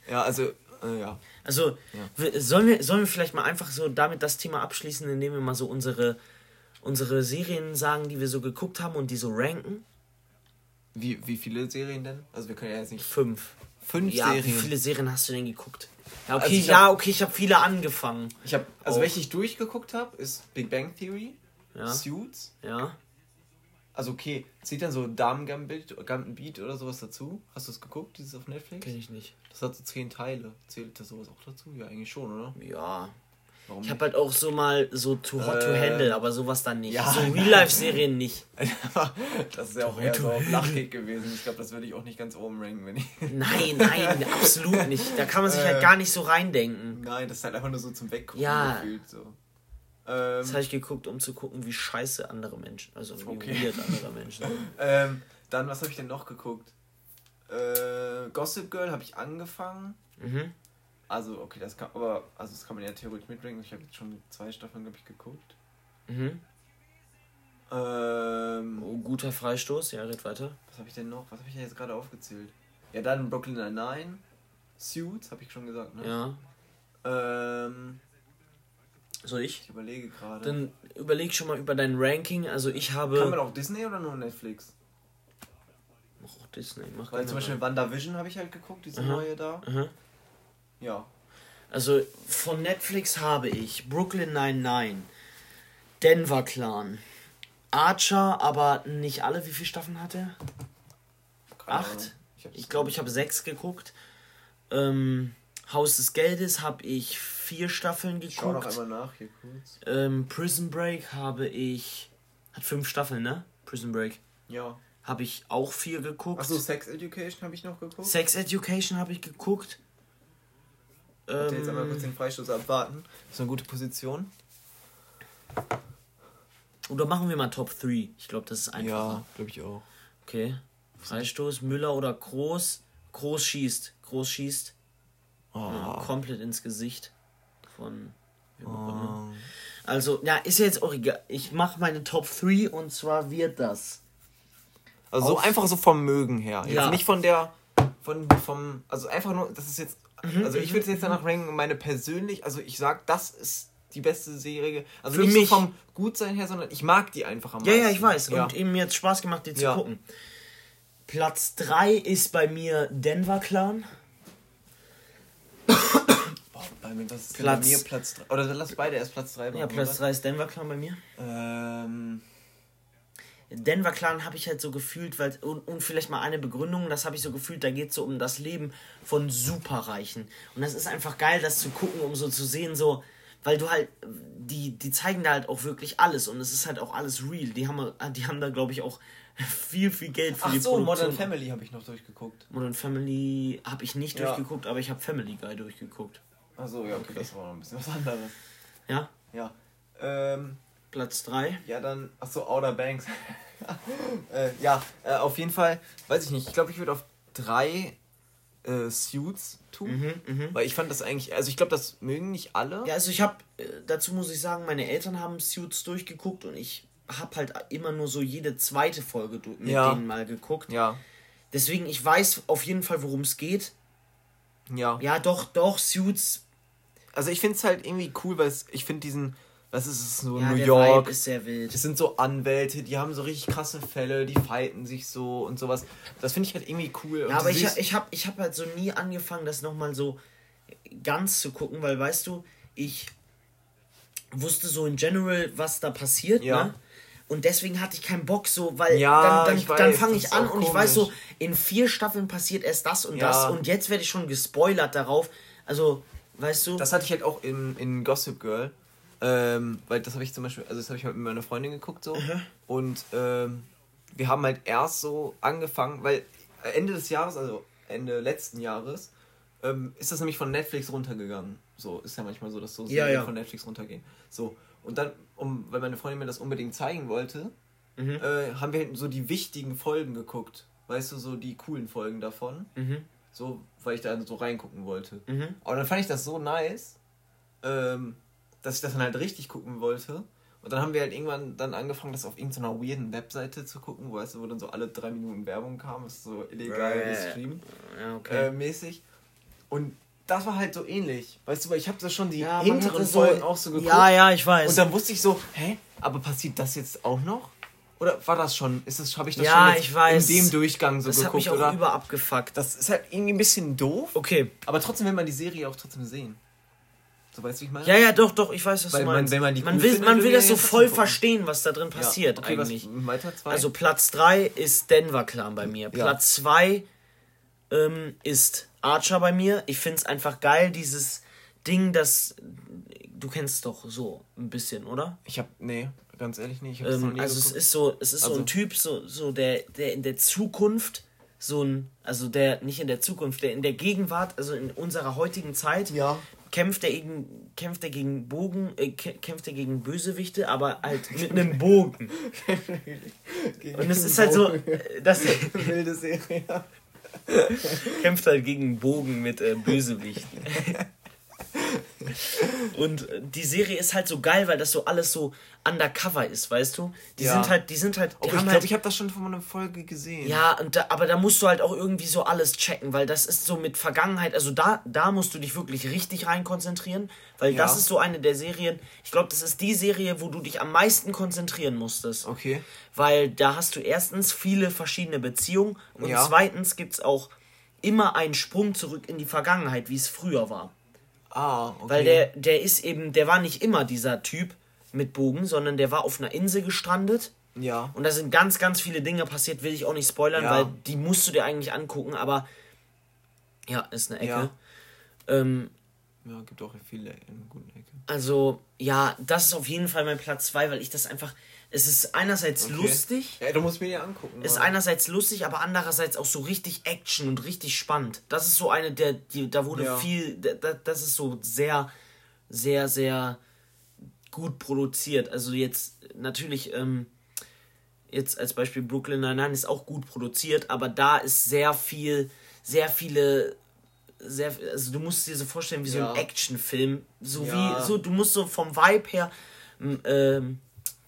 Speaker 2: ja, also, äh, ja.
Speaker 1: Also, ja. Sollen, wir, sollen wir vielleicht mal einfach so damit das Thema abschließen, indem wir mal so unsere, unsere Serien sagen, die wir so geguckt haben und die so ranken?
Speaker 2: Wie, wie viele Serien denn? Also wir können ja jetzt nicht.
Speaker 1: Fünf. Fünf ja, Serien. Wie viele Serien hast du denn geguckt? Ja, okay, also ja, hab, okay, ich habe viele angefangen.
Speaker 2: Ich habe, also oh. welche ich durchgeguckt habe, ist Big Bang Theory, ja. Suits. Ja. Also okay, zieht dann so Damen Gambit, Gambit oder sowas dazu? Hast du es geguckt, dieses auf Netflix?
Speaker 1: Kenn ich nicht.
Speaker 2: Das hat so zehn Teile. Zählt das sowas auch dazu? Ja, eigentlich schon, oder?
Speaker 1: Ja, Warum ich habe halt auch so mal so Too Hot äh, to Handle, aber sowas dann nicht. Ja, so Real-Life-Serien nicht.
Speaker 2: das ist ja auch eher so Lachkick gewesen. Ich glaube, das würde ich auch nicht ganz oben ranken, wenn ich.
Speaker 1: Nein, nein, absolut nicht. Da kann man sich halt äh, gar nicht so reindenken.
Speaker 2: Nein, das ist halt einfach nur so zum Weggucken ja. gefühlt. So.
Speaker 1: Ähm, das habe ich geguckt, um zu gucken, wie scheiße andere Menschen, also wie okay. weird andere
Speaker 2: Menschen ähm, dann, was habe ich denn noch geguckt? Äh, Gossip Girl habe ich angefangen. Mhm. Also, okay, das kann, aber, also das kann man ja theoretisch mitbringen. Ich habe jetzt schon zwei Staffeln, glaube ich, geguckt. Mhm.
Speaker 1: Ähm, oh, guter Freistoß, ja, red weiter.
Speaker 2: Was habe ich denn noch? Was habe ich denn jetzt gerade aufgezählt? Ja, dann Brooklyn Nine-Nine, Suits, habe ich schon gesagt, ne? Ja. Ähm,
Speaker 1: soll ich?
Speaker 2: Ich überlege gerade.
Speaker 1: Dann überleg schon mal über dein Ranking. Also ich habe.
Speaker 2: Kann man auch Disney oder nur Netflix?
Speaker 1: auch Disney. Mach
Speaker 2: Weil zum Beispiel WandaVision habe ich halt geguckt, diese neue da.
Speaker 1: Aha.
Speaker 2: Ja.
Speaker 1: Also von Netflix habe ich Brooklyn 99, Denver Clan, Archer, aber nicht alle. Wie viele Staffeln hat er?
Speaker 2: Keine.
Speaker 1: Acht?
Speaker 2: Ich
Speaker 1: glaube, ich habe sechs geguckt. Ähm, Haus des Geldes habe ich vier Staffeln
Speaker 2: Ich schau noch
Speaker 1: geguckt.
Speaker 2: einmal nach hier kurz.
Speaker 1: Ähm, Prison Break habe ich. Hat fünf Staffeln, ne? Prison Break.
Speaker 2: Ja.
Speaker 1: Habe ich auch vier geguckt.
Speaker 2: Achso, Sex Education habe ich noch geguckt.
Speaker 1: Sex Education habe ich geguckt.
Speaker 2: Warte, jetzt einmal
Speaker 1: Ähm,
Speaker 2: kurz den Freistoß abwarten. Das ist eine gute Position.
Speaker 1: oder machen wir mal Top 3. Ich glaube, das ist einfacher.
Speaker 2: glaube ich auch.
Speaker 1: Okay. Freistoß, Müller oder Groß. Groß schießt. Groß schießt. Ja,
Speaker 2: Oh.
Speaker 1: komplett ins Gesicht. Von.
Speaker 2: Oh.
Speaker 1: Also, ja, ist ja jetzt auch egal. Ich mache meine Top 3 und zwar wird das.
Speaker 2: Also so einfach so vom Mögen her. Jetzt
Speaker 1: Ja.
Speaker 2: nicht von der, von, vom, also einfach nur, das ist jetzt,
Speaker 1: Mhm,
Speaker 2: also ich würde es jetzt danach ranken, meine persönlich, also ich sag, das ist die beste Serie. Also
Speaker 1: Für
Speaker 2: nicht
Speaker 1: mich-
Speaker 2: so vom Gutsein her, sondern ich mag die einfach am
Speaker 1: Ja,
Speaker 2: meisten.
Speaker 1: ja, ich weiß.
Speaker 2: Ja.
Speaker 1: Und eben mir hat Spaß gemacht, die zu
Speaker 2: Ja.
Speaker 1: gucken. Platz 3 ist bei mir Denver Clan.
Speaker 2: Boah, bei mir, das ist
Speaker 1: Platz-
Speaker 2: bei mir Platz 3. Oder lass beide erst Platz 3
Speaker 1: Ja, Platz 3 ist Denver Clan bei mir.
Speaker 2: Ähm,
Speaker 1: Denver Clan habe ich halt so gefühlt, weil und, und vielleicht mal eine Begründung, das habe ich so gefühlt, da geht es so um das Leben von Superreichen. Und das ist einfach geil, das zu gucken, um so zu sehen, so, weil du halt, die, die zeigen da halt auch wirklich alles und es ist halt auch alles real. Die haben, die haben da, glaube ich, auch viel, viel Geld für
Speaker 2: ach
Speaker 1: die
Speaker 2: so, Modern
Speaker 1: Produktion.
Speaker 2: Family habe ich noch durchgeguckt.
Speaker 1: Modern Family habe ich nicht
Speaker 2: Ja.
Speaker 1: durchgeguckt, aber ich habe Family Guy durchgeguckt.
Speaker 2: Achso, ja, okay, das war noch ein bisschen was anderes.
Speaker 1: Ja,
Speaker 2: Ja. Ähm,
Speaker 1: Platz 3.
Speaker 2: Ja, dann, achso, Outer Banks. äh, ja, äh, auf jeden Fall, weiß ich nicht, ich glaube, ich würde auf drei äh, Suits tun.
Speaker 1: Mhm, mhm.
Speaker 2: Weil ich fand das eigentlich, also ich glaube, das mögen nicht alle.
Speaker 1: Ja, also ich habe, dazu muss ich sagen, meine Eltern haben Suits durchgeguckt und ich habe halt immer nur so jede zweite Folge mit
Speaker 2: Ja.
Speaker 1: denen mal geguckt.
Speaker 2: Ja,
Speaker 1: Deswegen, ich weiß auf jeden Fall, worum es geht.
Speaker 2: ja.
Speaker 1: Ja, doch, doch, Suits.
Speaker 2: Also ich finde es halt irgendwie cool, weil ich finde diesen, was ist es, so
Speaker 1: Ja,
Speaker 2: New York.
Speaker 1: Vibe ist sehr wild.
Speaker 2: Das sind so Anwälte, die haben so richtig krasse Fälle, die fighten sich so und sowas. Das finde ich halt irgendwie cool.
Speaker 1: Ja, aber ich, ich habe ich hab halt so nie angefangen, das nochmal so ganz zu gucken, weil weißt du, ich wusste so in general, was da passiert,
Speaker 2: Ja.
Speaker 1: ne? Und deswegen hatte ich keinen Bock so, weil
Speaker 2: Ja,
Speaker 1: dann, dann, dann fange ich an und ich weiß so,
Speaker 2: komisch.
Speaker 1: in vier Staffeln passiert erst das und
Speaker 2: Ja.
Speaker 1: das und jetzt werde ich schon gespoilert darauf. Also, weißt du?
Speaker 2: Das hatte ich halt auch in, in Gossip Girl. Ähm, weil das habe ich zum Beispiel, also das habe ich halt mit meiner Freundin geguckt so. Und ähm, wir haben halt erst so angefangen, weil Ende des Jahres, also Ende letzten Jahres, ähm, ist das nämlich von Netflix runtergegangen. So, ist ja manchmal so, dass so
Speaker 1: Ja,
Speaker 2: Serien
Speaker 1: ja.
Speaker 2: von Netflix runtergehen. So. Und dann, um, weil meine Freundin mir das unbedingt zeigen wollte,
Speaker 1: Mhm.
Speaker 2: äh, haben wir halt so die wichtigen Folgen geguckt. Weißt du, so die coolen Folgen davon.
Speaker 1: Mhm.
Speaker 2: So, weil ich da so reingucken wollte.
Speaker 1: Mhm.
Speaker 2: Aber dann fand ich das so nice, ähm, dass ich das dann halt richtig gucken wollte. Und dann haben wir halt irgendwann dann angefangen, das auf irgendeiner weirden Webseite zu gucken, weißt du, wo dann so alle drei Minuten Werbung kam, ist so illegal gestreamt,
Speaker 1: Ja, okay.
Speaker 2: äh, mäßig. Und das war halt so ähnlich, weißt du, weil ich habe das schon die
Speaker 1: ja, man
Speaker 2: hinteren
Speaker 1: so,
Speaker 2: Folgen auch so geguckt.
Speaker 1: Ja, ja, ich weiß.
Speaker 2: Und dann wusste ich so, hä, aber passiert das jetzt auch noch? Oder war das schon, ist das, habe ich das
Speaker 1: Ja,
Speaker 2: schon
Speaker 1: ich weiß.
Speaker 2: in dem Durchgang so
Speaker 1: das
Speaker 2: geguckt,
Speaker 1: mich auch
Speaker 2: oder?
Speaker 1: über abgefuckt.
Speaker 2: Das ist halt irgendwie ein bisschen doof,
Speaker 1: Okay.
Speaker 2: aber trotzdem will man die Serie auch trotzdem sehen. So weißt du, wie ich meine?
Speaker 1: Ja, ja, doch, doch, ich weiß, was
Speaker 2: Weil
Speaker 1: du
Speaker 2: man-
Speaker 1: meinst.
Speaker 2: man
Speaker 1: man
Speaker 2: cool
Speaker 1: will, man
Speaker 2: will
Speaker 1: will
Speaker 2: man
Speaker 1: das
Speaker 2: ja
Speaker 1: so voll
Speaker 2: gucken.
Speaker 1: verstehen, was da drin passiert
Speaker 2: okay,
Speaker 1: eigentlich.
Speaker 2: Was?
Speaker 1: Also Platz 3 ist Denver Clan bei mir.
Speaker 2: Ja.
Speaker 1: Platz 2 ähm, ist Archer bei mir. Ich finde es einfach geil, dieses Ding, das. Du kennst doch so ein bisschen, oder?
Speaker 2: ich habe nee, ganz ehrlich nicht.
Speaker 1: Ähm, also es
Speaker 2: geguckt.
Speaker 1: ist so, es ist so
Speaker 2: Also-
Speaker 1: ein Typ, so, so der, der in der Zukunft so ein, also der nicht in der Zukunft, der in der Gegenwart, also in unserer heutigen Zeit,
Speaker 2: Ja.
Speaker 1: kämpft er gegen, kämpft er gegen Bogen, äh, kä- kämpft er gegen Bösewichte, aber halt mit einem Bogen. Und es ist halt so, äh, das
Speaker 2: wilde Serie.
Speaker 1: Kämpft halt gegen Bogen mit äh, Bösewichten. Und die Serie ist halt so geil, weil das so alles so undercover ist, weißt du? Die
Speaker 2: Ja.
Speaker 1: sind halt, die sind halt, die
Speaker 2: ich glaube,
Speaker 1: halt
Speaker 2: ich habe das schon von einer Folge gesehen.
Speaker 1: ja, da, aber da musst du halt auch irgendwie so alles checken, weil das ist so mit Vergangenheit, also da, da musst du dich wirklich richtig rein konzentrieren, weil
Speaker 2: Ja.
Speaker 1: das ist so eine der Serien, ich glaube, das ist die Serie, wo du dich am meisten konzentrieren musstest.
Speaker 2: Okay.
Speaker 1: Weil da hast du erstens viele verschiedene Beziehungen und
Speaker 2: Ja.
Speaker 1: zweitens gibt es auch immer einen Sprung zurück in die Vergangenheit, wie es früher war.
Speaker 2: Ah, okay.
Speaker 1: Weil der, der ist eben, der war nicht immer dieser Typ mit Bogen, sondern der war auf einer Insel gestrandet.
Speaker 2: Ja.
Speaker 1: Und da sind ganz, ganz viele Dinge passiert, will ich auch nicht spoilern,
Speaker 2: Ja.
Speaker 1: weil die musst du dir eigentlich angucken, aber ja, ist eine Ecke.
Speaker 2: Ja.
Speaker 1: Ähm,
Speaker 2: Ja, gibt auch viele in guten Ecke.
Speaker 1: also, ja, das ist auf jeden Fall mein Platz 2, weil ich das einfach. Es ist einerseits
Speaker 2: Okay.
Speaker 1: lustig,
Speaker 2: Ja, du musst mir die angucken.
Speaker 1: ist
Speaker 2: Mann.
Speaker 1: einerseits lustig, aber andererseits auch so richtig Action und richtig spannend. Das ist so eine der, die, da wurde
Speaker 2: Ja.
Speaker 1: viel, da, da- das ist so sehr, sehr, sehr gut produziert. Also jetzt natürlich, ähm, jetzt als Beispiel Brooklyn Nine-Nine ist auch gut produziert, aber da ist sehr viel, sehr viele, sehr, also du musst dir so vorstellen wie so
Speaker 2: Ja.
Speaker 1: ein Actionfilm, so
Speaker 2: Ja.
Speaker 1: wie, so, du musst so vom Vibe her, ähm,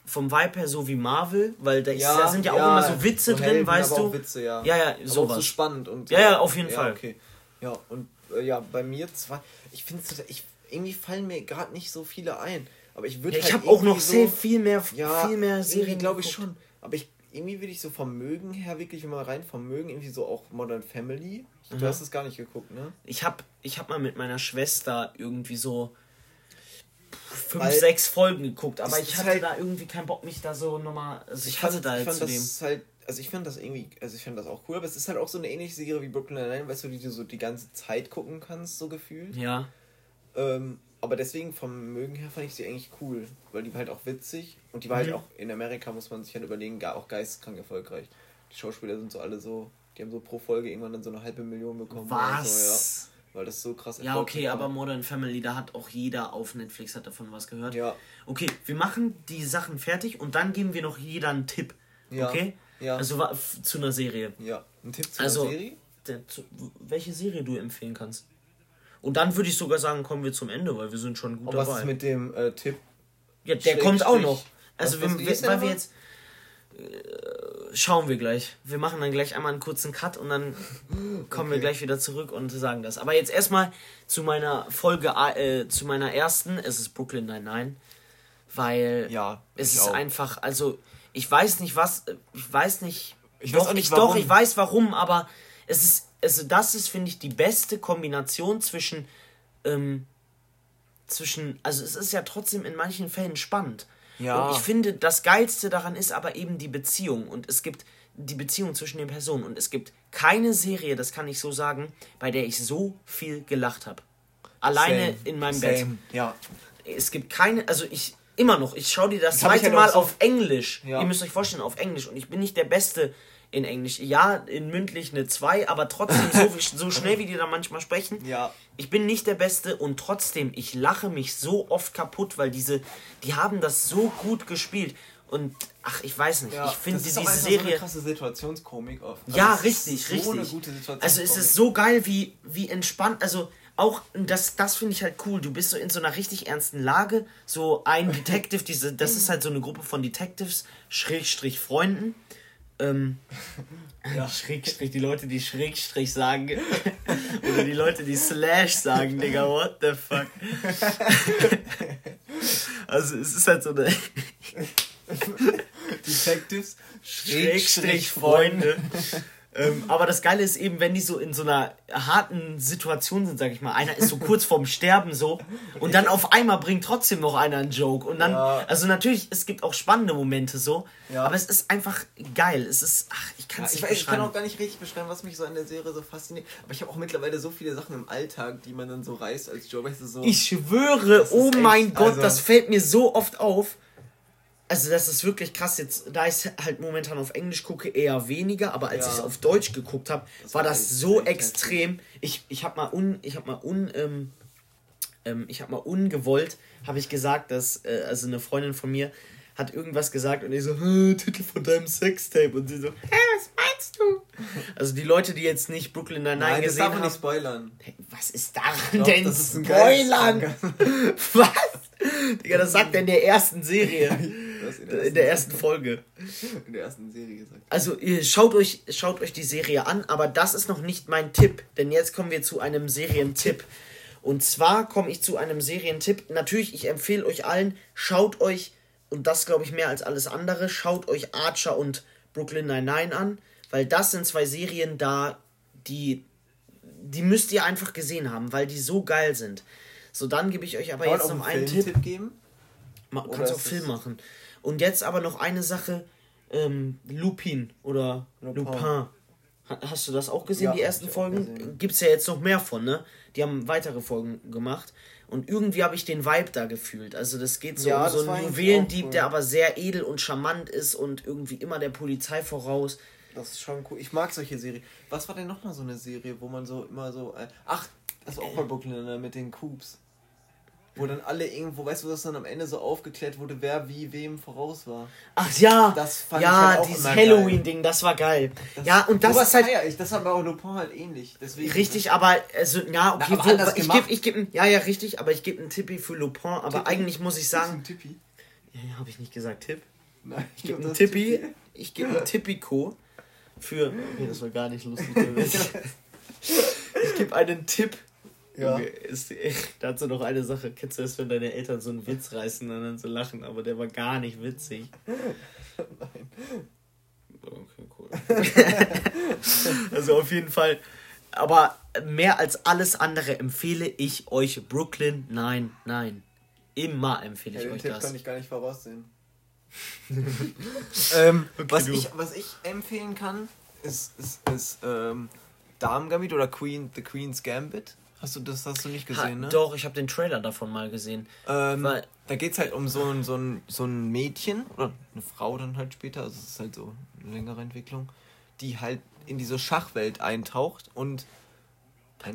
Speaker 1: vom Vibe her so wie Marvel, weil da, ist, da sind ja, auch immer so Witze drin,
Speaker 2: Helden,
Speaker 1: weißt
Speaker 2: aber
Speaker 1: du?
Speaker 2: Witze, ja.
Speaker 1: Ja, ja,
Speaker 2: Aber
Speaker 1: sowas.
Speaker 2: so spannend und
Speaker 1: Ja, ja, auf jeden
Speaker 2: ja,
Speaker 1: Fall.
Speaker 2: Okay. Ja, und äh, ja, bei mir zwei. Ich finde ich irgendwie fallen mir gerade nicht so viele ein. Aber ich würde
Speaker 1: Ja, ich
Speaker 2: halt
Speaker 1: habe auch noch
Speaker 2: irgendwie
Speaker 1: sehr viel mehr,
Speaker 2: ja,
Speaker 1: viel mehr Serien
Speaker 2: glaube ich schon. Aber ich irgendwie würde ich so vom Mögen her wirklich immer rein vom Mögen irgendwie so auch Modern Family. Du
Speaker 1: Mhm.
Speaker 2: hast es gar nicht geguckt, ne?
Speaker 1: Ich habe ich hab mal mit meiner Schwester irgendwie so fünf,
Speaker 2: Weil-
Speaker 1: sechs Folgen geguckt, aber ich hatte
Speaker 2: halt-
Speaker 1: da irgendwie keinen Bock, mich da so nochmal. Also ich, hatte da
Speaker 2: ich fand
Speaker 1: zu dem.
Speaker 2: das halt, also ich fand das irgendwie, also ich fand das auch cool, aber es ist halt auch so eine ähnliche Serie wie Brooklyn Nine-Nine, weißt du, die du so die ganze Zeit gucken kannst, so gefühlt.
Speaker 1: Ja.
Speaker 2: Ähm, aber deswegen vom Mögen her fand ich sie eigentlich cool, weil die war halt auch witzig und die war halt
Speaker 1: Mhm.
Speaker 2: auch in Amerika, muss man sich halt überlegen, gar auch geistkrank erfolgreich. Die Schauspieler sind so alle so, die haben so pro Folge irgendwann dann so eine halbe Million bekommen. oder So,
Speaker 1: Was?
Speaker 2: ja, weil das so krass
Speaker 1: Ja, okay, aber
Speaker 2: war.
Speaker 1: Modern Family, da hat auch jeder auf Netflix hat davon was gehört.
Speaker 2: Ja,
Speaker 1: Okay, wir machen die Sachen fertig und dann geben wir noch jeder einen Tipp.
Speaker 2: Ja.
Speaker 1: Okay?
Speaker 2: Ja.
Speaker 1: Also zu einer Serie.
Speaker 2: ja. Ein Tipp zu
Speaker 1: Also-
Speaker 2: der Serie?
Speaker 1: Der, zu, welche Serie du empfehlen kannst. Und dann würde ich sogar sagen, kommen wir zum Ende, weil wir sind schon gut
Speaker 2: Und was
Speaker 1: dabei.
Speaker 2: ist mit dem äh, Tipp?
Speaker 1: Ja, der kommt auch noch. Also,
Speaker 2: Was- was- ist der
Speaker 1: weil wir jetzt. Äh, schauen wir gleich. Wir machen dann gleich einmal einen kurzen Cut und dann kommen wir
Speaker 2: Okay.
Speaker 1: gleich wieder zurück und sagen das. Aber jetzt erstmal zu meiner Folge, äh, zu meiner ersten. Es ist Brooklyn Nine-Nine. Weil
Speaker 2: Ja,
Speaker 1: es ist
Speaker 2: auch.
Speaker 1: einfach, also, ich weiß nicht was, ich weiß nicht.
Speaker 2: Ich
Speaker 1: doch,
Speaker 2: weiß auch nicht,
Speaker 1: ich, doch, ich weiß warum, aber es ist, also das ist, finde ich, die beste Kombination zwischen, ähm, zwischen, also es ist ja trotzdem in manchen Fällen spannend.
Speaker 2: Ja.
Speaker 1: Und ich finde, das Geilste daran ist aber eben die Beziehung. Und es gibt die Beziehung zwischen den Personen. Und es gibt keine Serie, das kann ich so sagen, bei der ich so viel gelacht habe. Alleine
Speaker 2: Same.
Speaker 1: in meinem Bett.
Speaker 2: Same. Ja.
Speaker 1: Es gibt keine, also ich, immer noch, ich schaue dir das,
Speaker 2: Das
Speaker 1: zweite
Speaker 2: halt
Speaker 1: Mal
Speaker 2: so-
Speaker 1: auf Englisch.
Speaker 2: Ja.
Speaker 1: Ihr müsst euch vorstellen, auf Englisch. Und ich bin nicht der Beste in Englisch. Ja, in mündlich eine 2, aber trotzdem so, so schnell, wie die da manchmal sprechen.
Speaker 2: Ja.
Speaker 1: Ich bin nicht der Beste und trotzdem, ich lache mich so oft kaputt, weil diese, die haben das so gut gespielt. Und ach, ich weiß nicht,
Speaker 2: Ja,
Speaker 1: ich finde diese
Speaker 2: einfach So eine
Speaker 1: Serie.
Speaker 2: krasse Situationskomik oft.
Speaker 1: Ja,
Speaker 2: Also ist
Speaker 1: richtig,
Speaker 2: so
Speaker 1: richtig.
Speaker 2: Eine gute Situationskomik.
Speaker 1: Also es ist so geil, wie, wie entspannt, also auch, das, das finde ich halt cool. Du bist so in so einer richtig ernsten Lage. So ein Detective, diese, das ist halt so eine Gruppe von Detectives, Schrägstrich Freunden. Ähm,
Speaker 2: Ja.
Speaker 1: Schrägstrich, die Leute, die Schrägstrich sagen. Oder die Leute, die Slash sagen, Digga, what the fuck. also es ist halt so eine
Speaker 2: Detectives,
Speaker 1: Schrägstrich Freunde. Ähm, aber das Geile ist eben, wenn die so in so einer harten Situation sind, sag ich mal, einer ist so kurz vorm Sterben so und dann auf einmal bringt trotzdem noch einer einen Joke und dann,
Speaker 2: Ja.
Speaker 1: also natürlich, es gibt auch spannende Momente so,
Speaker 2: Ja.
Speaker 1: aber es ist einfach geil. Es ist, ach, ich kann
Speaker 2: Ja,
Speaker 1: es
Speaker 2: ich,
Speaker 1: nicht
Speaker 2: weiß, ich kann
Speaker 1: beschreiben.
Speaker 2: auch gar nicht richtig beschreiben, was mich so an der Serie so fasziniert. Aber ich habe auch mittlerweile so viele Sachen im Alltag, die man dann so reißt als Job. Weißt du, so,
Speaker 1: Ich schwöre, oh mein
Speaker 2: echt,
Speaker 1: Gott,
Speaker 2: also-
Speaker 1: das fällt mir so oft auf. Also das ist wirklich krass jetzt, da ich halt momentan auf Englisch gucke, eher weniger, aber als
Speaker 2: Ja.
Speaker 1: ich es auf Deutsch geguckt habe, war das so extrem. Ich, ich habe mal un, ich habe mal un, ähm, ähm, ich habe mal ungewollt, habe ich gesagt, dass, äh, also eine Freundin von mir hat irgendwas gesagt und ich so, "Hä, Titel von deinem Sextape und sie so, hä, was meinst du? Also die Leute, die jetzt nicht Brooklyn Nine-Nine
Speaker 2: Nein,
Speaker 1: gesehen haben.
Speaker 2: nicht spoilern.
Speaker 1: Was ist daran
Speaker 2: Doch,
Speaker 1: denn
Speaker 2: das ist ein
Speaker 1: Spoilern?
Speaker 2: geiles-
Speaker 1: was? Digga, das sagt er in der ersten Serie.
Speaker 2: Das in
Speaker 1: in der ersten Folge.
Speaker 2: in der ersten Serie gesagt.
Speaker 1: Also ihr schaut euch, schaut euch die Serie an, aber das ist noch nicht mein Tipp, denn jetzt kommen wir zu einem Serientipp. Und zwar komme ich zu einem Serientipp. Natürlich, ich empfehle euch allen, schaut euch, und das glaube ich mehr als alles andere, schaut euch Archer und Brooklyn Nine-Nine an, weil das sind zwei Serien da, die, die müsst ihr einfach gesehen haben, weil die so geil sind. So, dann gebe ich euch aber
Speaker 2: Kann
Speaker 1: jetzt noch
Speaker 2: einen
Speaker 1: Tipp.
Speaker 2: Filmtipp geben?
Speaker 1: Ma
Speaker 2: Oder
Speaker 1: kannst auch Film machen. Und jetzt aber noch eine Sache. Ähm, Lupin oder
Speaker 2: Lupin.
Speaker 1: Lupin. Ha- Hast du das auch gesehen,
Speaker 2: Ja,
Speaker 1: die ersten Folgen? Gibt es ja jetzt noch mehr von, ne? Die haben weitere Folgen gemacht. Und irgendwie habe ich den Vibe da gefühlt. Also das geht so
Speaker 2: Ja,
Speaker 1: um so einen Juwelendieb,
Speaker 2: cool.
Speaker 1: der aber sehr edel und charmant ist und irgendwie immer der Polizei voraus.
Speaker 2: Das ist schon cool. Ich mag solche Serien. Was war denn nochmal so eine Serie, wo man so immer so. Äh, ach, das war auch bei Brooklyn mit den Coops. Wo dann alle irgendwo, weißt du, dass dann am Ende so aufgeklärt wurde, wer wie wem voraus war.
Speaker 1: Ach ja,
Speaker 2: Das fand ich
Speaker 1: ja,
Speaker 2: halt auch
Speaker 1: dieses Halloween-Ding, das war geil. ja, und das ist halt
Speaker 2: ich. Das war bei Lupin halt ähnlich. Deswegen,
Speaker 1: Richtig, aber also ja, okay,
Speaker 2: aber
Speaker 1: wo, ich gebe ich gebe ja ja richtig, aber ich gebe einen Tippi für Lupin, aber
Speaker 2: Tippi?
Speaker 1: eigentlich muss ich sagen,
Speaker 2: Ein Tippi.
Speaker 1: ja, ja habe ich nicht gesagt Tipp.
Speaker 2: Nein,
Speaker 1: Ich gebe einen
Speaker 2: das ist
Speaker 1: Tippi, ich gebe einen Tippico für Okay, das war gar nicht lustig. ich gebe einen Tipp.
Speaker 2: Ja.
Speaker 1: Ist, dazu noch eine Sache. Kennst du das, wenn deine Eltern so einen Witz reißen und dann so lachen, aber der war gar nicht witzig. Okay, cool. also auf jeden Fall. Aber mehr als alles andere empfehle ich euch Brooklyn Nein, nein. Immer empfehle
Speaker 2: Ja,
Speaker 1: ich
Speaker 2: den
Speaker 1: euch
Speaker 2: Tipp
Speaker 1: das.
Speaker 2: kann ich gar nicht voraussehen. ähm, was,
Speaker 1: du.
Speaker 2: ich, was ich empfehlen kann, ist, ist, ist ähm, Damengambit oder Queen, The Queen's Gambit. Hast du das hast du nicht
Speaker 1: Ha,
Speaker 2: gesehen, ne?
Speaker 1: Doch, ich habe den Trailer davon mal gesehen.
Speaker 2: Ähm,
Speaker 1: Weil-
Speaker 2: da geht es halt um so ein, so, ein, so ein Mädchen oder eine Frau dann halt später, also es ist halt so eine längere Entwicklung, die halt in diese Schachwelt eintaucht und.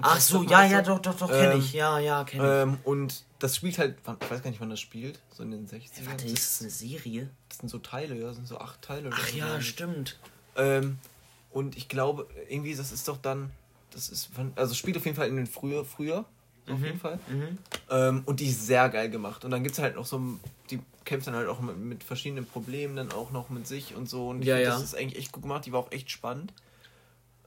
Speaker 1: Ach so, ja, ja, doch, doch, doch, kenne
Speaker 2: Ähm,
Speaker 1: ich. Ja, ja, kenne ich.
Speaker 2: Ähm, und das spielt halt, ich weiß gar nicht, wann das spielt, so in den 60ern.
Speaker 1: Warte, ist das eine Serie?
Speaker 2: Das sind so Teile, ja, das sind so acht Teile. oder
Speaker 1: Ach ja,
Speaker 2: ich.
Speaker 1: stimmt.
Speaker 2: Ähm, und ich glaube, irgendwie, das ist doch dann, das ist, also spielt auf jeden Fall in den früher, früher, auf jeden Fall.
Speaker 1: Mhm.
Speaker 2: Ähm, und die ist sehr geil gemacht. Und dann gibt es halt noch so, die kämpft dann halt auch mit, mit verschiedenen Problemen, dann auch noch mit sich und so. Und ich
Speaker 1: Ja,
Speaker 2: find,
Speaker 1: ja.
Speaker 2: das ist eigentlich echt gut gemacht. Die war auch echt spannend.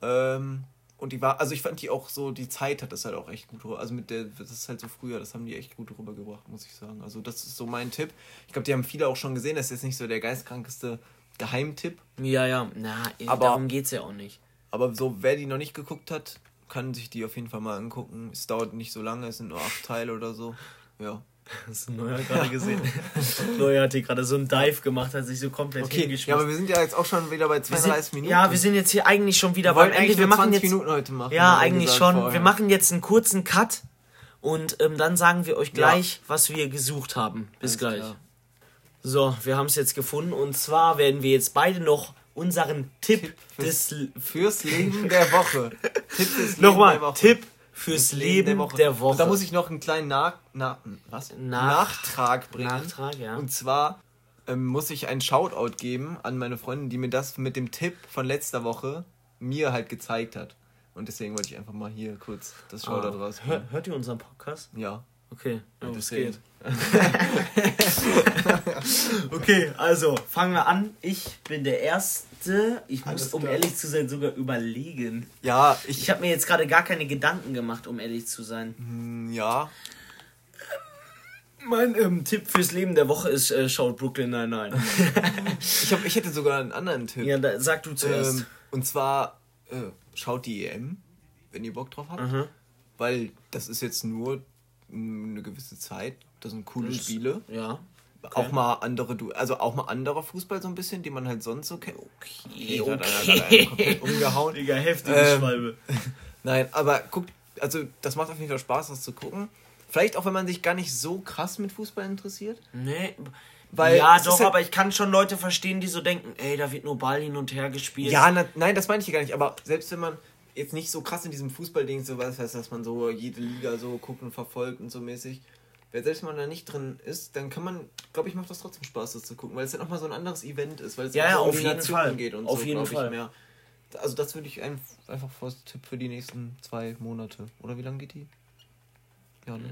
Speaker 2: Ähm, und die war, also ich fand die auch so, die Zeit hat das halt auch echt gut rüber. Also mit der, das ist halt so früher, das haben die echt gut rübergebracht, muss ich sagen. Also das ist so mein Tipp. Ich glaube, die haben viele auch schon gesehen. Das ist jetzt nicht so der geistkrankeste Geheimtipp.
Speaker 1: Ja, ja. Na,
Speaker 2: Aber-
Speaker 1: darum geht's ja auch nicht.
Speaker 2: Aber so, wer die noch nicht geguckt hat, kann sich die auf jeden Fall mal angucken. Es dauert nicht so lange, es sind nur acht Teile oder so. Ja.
Speaker 1: Hast du Neuer gerade gesehen? Neuer hat hier gerade so einen Dive gemacht, hat sich so komplett
Speaker 2: Okay, ja,
Speaker 1: hingeschmissen.
Speaker 2: aber wir sind ja jetzt auch schon wieder bei
Speaker 1: Wir
Speaker 2: 32
Speaker 1: sind,
Speaker 2: Minuten.
Speaker 1: Ja, wir sind jetzt hier eigentlich schon wieder
Speaker 2: wir wollen
Speaker 1: beim Ende. Wir machen
Speaker 2: 20
Speaker 1: jetzt.
Speaker 2: Minuten heute machen.
Speaker 1: Ja, eigentlich
Speaker 2: gesagt
Speaker 1: schon.
Speaker 2: vorher.
Speaker 1: Wir machen jetzt einen kurzen Cut und ähm, dann sagen wir euch gleich, was wir gesucht haben. Bis
Speaker 2: Alles
Speaker 1: gleich.
Speaker 2: klar.
Speaker 1: So, wir haben es jetzt gefunden und zwar werden wir jetzt beide noch unseren Tipp,
Speaker 2: Tipp
Speaker 1: des
Speaker 2: fürs, fürs Leben der Woche. Tipp fürs Leben
Speaker 1: nochmal
Speaker 2: der Woche.
Speaker 1: Tipp fürs Leben der Woche.
Speaker 2: Und da muss ich noch einen kleinen Nach, na, was?
Speaker 1: Nach-
Speaker 2: Nachtrag bringen.
Speaker 1: Nachtrag, ja.
Speaker 2: Und zwar ähm, muss ich einen Shoutout geben an meine Freundin, die mir das mit dem Tipp von letzter Woche mir halt gezeigt hat. Und deswegen wollte ich einfach mal hier kurz das Shoutout
Speaker 1: Ah,
Speaker 2: raus.
Speaker 1: hör, hört ihr unseren Podcast?
Speaker 2: Ja.
Speaker 1: Okay, ja, was
Speaker 2: deswegen.
Speaker 1: geht. okay, also fangen wir an. Ich bin der Erste. Ich muss,
Speaker 2: Alles
Speaker 1: um
Speaker 2: klar.
Speaker 1: ehrlich zu sein, sogar überlegen.
Speaker 2: Ja, ich,
Speaker 1: Ich habe mir jetzt gerade gar keine Gedanken gemacht, um ehrlich zu sein.
Speaker 2: Hm, ja.
Speaker 1: Mein ähm, Tipp fürs Leben der Woche ist, äh, schaut Brooklyn nein nein.
Speaker 2: Ich, hab, ich hätte sogar einen anderen Tipp.
Speaker 1: ja, da, sag du zuerst.
Speaker 2: Ähm, und zwar äh, schaut die EM, wenn ihr Bock drauf habt.
Speaker 1: Mhm.
Speaker 2: Weil das ist jetzt nur eine gewisse Zeit. Das sind coole
Speaker 1: Das-
Speaker 2: Spiele.
Speaker 1: ja.
Speaker 2: Auch mal andere, Du also auch mal anderer Fußball so ein bisschen, den man halt sonst so kennt.
Speaker 1: Okay,
Speaker 2: hat einer komplett umgehauen.
Speaker 1: Digga, heftige
Speaker 2: Ähm,
Speaker 1: Schwalbe.
Speaker 2: Nein, aber guckt, also das macht auf jeden Fall Spaß, das zu gucken. Vielleicht auch, wenn man sich gar nicht so krass mit Fußball interessiert.
Speaker 1: Nee.
Speaker 2: Weil
Speaker 1: ja, doch,
Speaker 2: halt-
Speaker 1: aber ich kann schon Leute verstehen, die so denken, ey, da wird nur Ball hin und her gespielt.
Speaker 2: Ja, na, nein, das meine ich hier gar nicht. Aber selbst wenn man jetzt nicht so krass in diesem Fußballding so was heißt, dass man so jede Liga so guckt und verfolgt und so mäßig. Wenn selbst man da nicht drin ist, dann kann man, glaube ich, macht das trotzdem Spaß, das zu gucken, weil es dann auch mal so ein anderes Event ist, weil es
Speaker 1: Ja, ja,
Speaker 2: so um
Speaker 1: auf
Speaker 2: die
Speaker 1: jeden
Speaker 2: Nationen
Speaker 1: Fall.
Speaker 2: geht und
Speaker 1: Auf
Speaker 2: so,
Speaker 1: jeden Fall.
Speaker 2: Ich mehr. Also das würde ich ein, einfach als Tipp für die nächsten zwei Monate. Oder wie lange geht die? Ja, ne?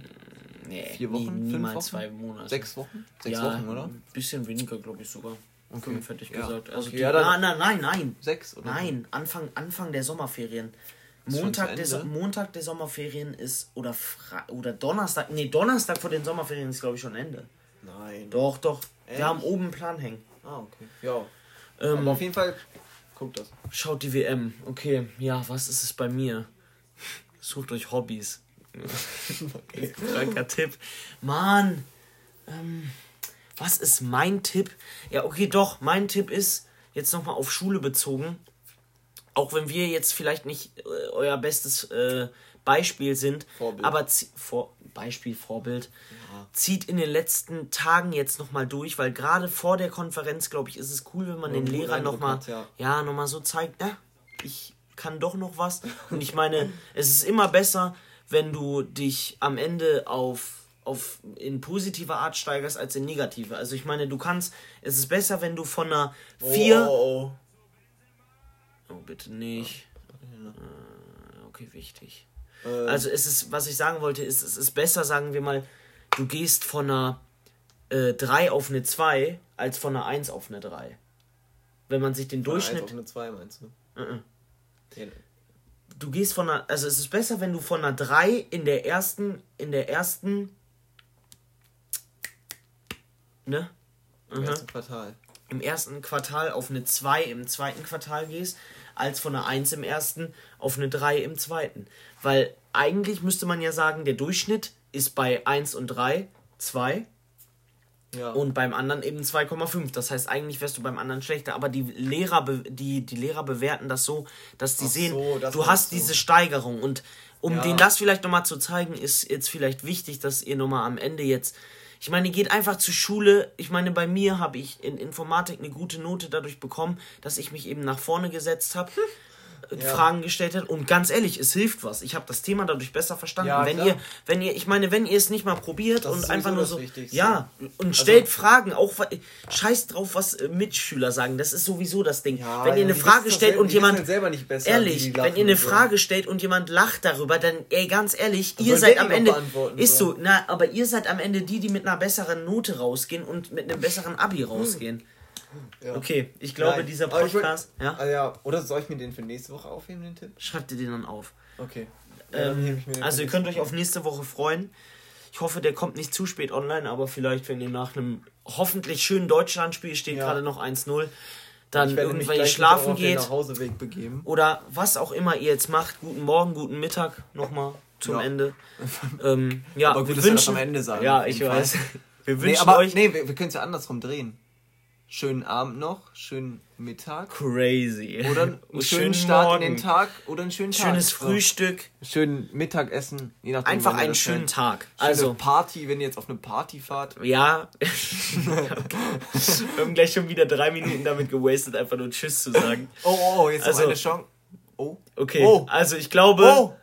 Speaker 1: Nee,
Speaker 2: Vier Wochen?
Speaker 1: nie-
Speaker 2: fünf Wochen?
Speaker 1: zwei Monate.
Speaker 2: Sechs Wochen? Sechs
Speaker 1: ja,
Speaker 2: Wochen, oder?
Speaker 1: Ein bisschen weniger, glaube ich sogar.
Speaker 2: Okay.
Speaker 1: Fünf hätte ich
Speaker 2: Ja.
Speaker 1: gesagt. Also
Speaker 2: Okay,
Speaker 1: die,
Speaker 2: ja,
Speaker 1: nein, nein, nein, nein.
Speaker 2: Sechs oder?
Speaker 1: Nein, Anfang, Anfang der Sommerferien. Montag der, so? Montag der Sommerferien ist oder Fra oder Donnerstag. Nee, Donnerstag vor den Sommerferien ist glaube ich schon Ende.
Speaker 2: Nein.
Speaker 1: Doch, doch.
Speaker 2: Echt?
Speaker 1: Wir haben oben einen Plan hängen.
Speaker 2: Ah, okay. Ja.
Speaker 1: Ähm,
Speaker 2: Aber auf jeden Fall, guckt das.
Speaker 1: Schaut die WM. Okay, ja, was ist es bei mir? Sucht euch Hobbys. Kranker Tipp. Mann, ähm, was ist mein Tipp? Ja, okay, doch, mein Tipp ist, jetzt nochmal auf Schule bezogen, auch wenn wir jetzt vielleicht nicht äh, euer bestes äh, Beispiel sind,
Speaker 2: Vorbild.
Speaker 1: aber vor, Beispiel, Vorbild, zieht in den letzten Tagen jetzt nochmal durch, weil gerade vor der Konferenz, glaube ich, ist es cool, wenn man
Speaker 2: Ja,
Speaker 1: den Lehrern nochmal
Speaker 2: ja.
Speaker 1: ja, nochmal so zeigt, ja, ich kann doch noch was. Und ich meine, es ist immer besser, wenn du dich am Ende auf, auf in positiver Art steigerst als in negative. Also ich meine, du kannst, es ist besser, wenn du von einer 4.
Speaker 2: Oh,
Speaker 1: Oh, bitte nicht. Äh, Okay, wichtig.
Speaker 2: oh. Äh,
Speaker 1: Also es ist, was ich sagen wollte, ist, es ist besser, sagen wir mal, du gehst von einer äh, 3 auf eine 2 als von einer 1 auf eine 3. Wenn man sich den
Speaker 2: von
Speaker 1: Durchschnitt.
Speaker 2: Eins auf eine 2 meinst du?
Speaker 1: Mhm.
Speaker 2: Ja,
Speaker 1: du gehst von einer, also es ist besser, wenn du von einer 3 in der ersten, in der ersten, ne?
Speaker 2: Im
Speaker 1: Mhm.
Speaker 2: ersten Quartal.
Speaker 1: Im ersten Quartal auf eine 2 im zweiten Quartal gehst, als von einer 1 im ersten auf eine 3 im zweiten. Weil eigentlich müsste man ja sagen, der Durchschnitt ist bei 1 und 3 2
Speaker 2: Ja.
Speaker 1: und beim anderen eben 2,5. Das heißt, eigentlich wärst du beim anderen schlechter, aber die Lehrer, die, die Lehrer bewerten das so, dass die
Speaker 2: Ach
Speaker 1: sehen,
Speaker 2: so, das
Speaker 1: du hast
Speaker 2: du.
Speaker 1: diese Steigerung. Und um
Speaker 2: Ja.
Speaker 1: denen das vielleicht nochmal zu zeigen, ist jetzt vielleicht wichtig, dass ihr nochmal am Ende jetzt. Ich meine, geht einfach zur Schule. Ich meine, bei mir habe ich in Informatik eine gute Note dadurch bekommen, dass ich mich eben nach vorne gesetzt habe.
Speaker 2: Ja.
Speaker 1: Fragen gestellt hat und ganz ehrlich, es hilft was. Ich habe das Thema dadurch besser verstanden.
Speaker 2: Ja,
Speaker 1: wenn
Speaker 2: klar.
Speaker 1: ihr, wenn ihr, ich meine, wenn ihr es nicht mal probiert
Speaker 2: Das
Speaker 1: und einfach nur
Speaker 2: das
Speaker 1: so,
Speaker 2: Wichtigste.
Speaker 1: ja, und
Speaker 2: Also-
Speaker 1: stellt Fragen, auch scheiß drauf, was äh, Mitschüler sagen. Das ist sowieso das Ding.
Speaker 2: Ja,
Speaker 1: wenn ihr eine Frage stellt und jemand
Speaker 2: selber nicht besser,
Speaker 1: ehrlich, wenn ihr eine. Frage stellt und jemand lacht darüber, dann ey, ganz ehrlich, ihr seid am Ende
Speaker 2: beantworten,
Speaker 1: ist
Speaker 2: so.
Speaker 1: so, na, aber ihr seid am Ende die, die mit einer besseren Note rausgehen und mit einem besseren Abi rausgehen.
Speaker 2: Ja.
Speaker 1: Okay, ich glaube,
Speaker 2: Nein,
Speaker 1: dieser Podcast, ja,
Speaker 2: Ah, ja. Oder soll ich mir den für nächste Woche aufheben, den Tipp?
Speaker 1: schreibt ihr den dann auf.
Speaker 2: Okay. Ja, dann
Speaker 1: Ähm,
Speaker 2: den
Speaker 1: also ihr könnt euch auf nächste Woche freuen. Ich hoffe, der kommt nicht zu spät online, aber vielleicht, wenn ihr nach einem hoffentlich schönen Deutschlandspiel steht,
Speaker 2: Ja.
Speaker 1: gerade noch 1-0,
Speaker 2: Woche.
Speaker 1: dann irgendwann schlafen
Speaker 2: auf den
Speaker 1: geht
Speaker 2: Nachhauseweg begeben.
Speaker 1: oder was auch immer ihr jetzt macht. Guten Morgen, guten Mittag nochmal zum
Speaker 2: Ja.
Speaker 1: Ende. ähm, ja,
Speaker 2: Aber gut,
Speaker 1: wir
Speaker 2: dass wir das
Speaker 1: wünschen,
Speaker 2: am Ende sagen,
Speaker 1: Ja, ich weiß. Wir
Speaker 2: Nee,
Speaker 1: wünschen
Speaker 2: aber
Speaker 1: euch
Speaker 2: nee, wir, wir können es ja andersrum drehen. Schönen Abend noch, schönen Mittag.
Speaker 1: crazy.
Speaker 2: Oder einen schönen
Speaker 1: schönen
Speaker 2: Start in
Speaker 1: Morgen.
Speaker 2: den Tag oder einen schönen Tag.
Speaker 1: Schönes
Speaker 2: So.
Speaker 1: Frühstück.
Speaker 2: Schönen Mittagessen, je nachdem.
Speaker 1: Einfach einen schönen
Speaker 2: hört.
Speaker 1: Tag.
Speaker 2: Schöne
Speaker 1: Also,
Speaker 2: Party, wenn ihr jetzt auf eine Party fahrt.
Speaker 1: ja. wir haben gleich schon wieder drei Minuten damit gewastet, einfach nur Tschüss zu sagen.
Speaker 2: Oh, oh, oh jetzt
Speaker 1: Also-
Speaker 2: noch eine Chance. Oh.
Speaker 1: Okay,
Speaker 2: Oh.
Speaker 1: also ich glaube,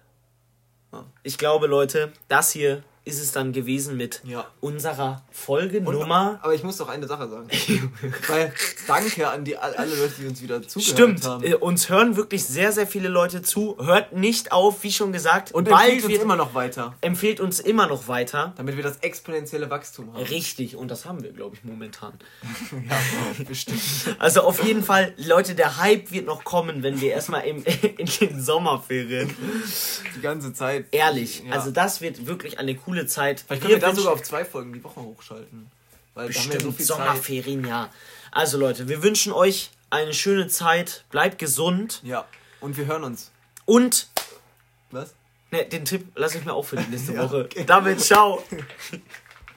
Speaker 2: Oh.
Speaker 1: ich glaube, Leute, das hier ist es dann gewesen mit
Speaker 2: Ja.
Speaker 1: unserer Folge
Speaker 2: Und-. Aber ich muss doch eine Sache sagen. Weil danke an die all- alle Leute, die uns wieder zugehört
Speaker 1: Stimmt,
Speaker 2: haben.
Speaker 1: äh, uns hören wirklich sehr, sehr viele Leute zu. Hört nicht auf, wie schon gesagt.
Speaker 2: Und
Speaker 1: bald
Speaker 2: empfiehlt uns immer noch weiter,
Speaker 1: empfiehlt uns immer noch weiter.
Speaker 2: damit wir das exponentielle Wachstum haben.
Speaker 1: Richtig, und das haben wir, glaube ich, momentan.
Speaker 2: Ja, bestimmt.
Speaker 1: Also auf jeden Fall, Leute, der Hype wird noch kommen, wenn wir erstmal im, in den Sommerferien.
Speaker 2: Die ganze Zeit.
Speaker 1: Ehrlich,
Speaker 2: Ja.
Speaker 1: also das wird wirklich eine coole Zeit.
Speaker 2: Vielleicht können wir da
Speaker 1: wünschen-
Speaker 2: sogar auf zwei Folgen die Woche hochschalten. Weil da wir
Speaker 1: Bestimmt
Speaker 2: so viel Zeit.
Speaker 1: Sommerferien, ja. Also Leute, wir wünschen euch eine schöne Zeit. Bleibt gesund.
Speaker 2: Ja. Und wir hören uns.
Speaker 1: Und
Speaker 2: Was?
Speaker 1: ne, den Tipp lasse ich mir auch für die nächste
Speaker 2: Ja,
Speaker 1: Woche.
Speaker 2: okay.
Speaker 1: Damit ciao.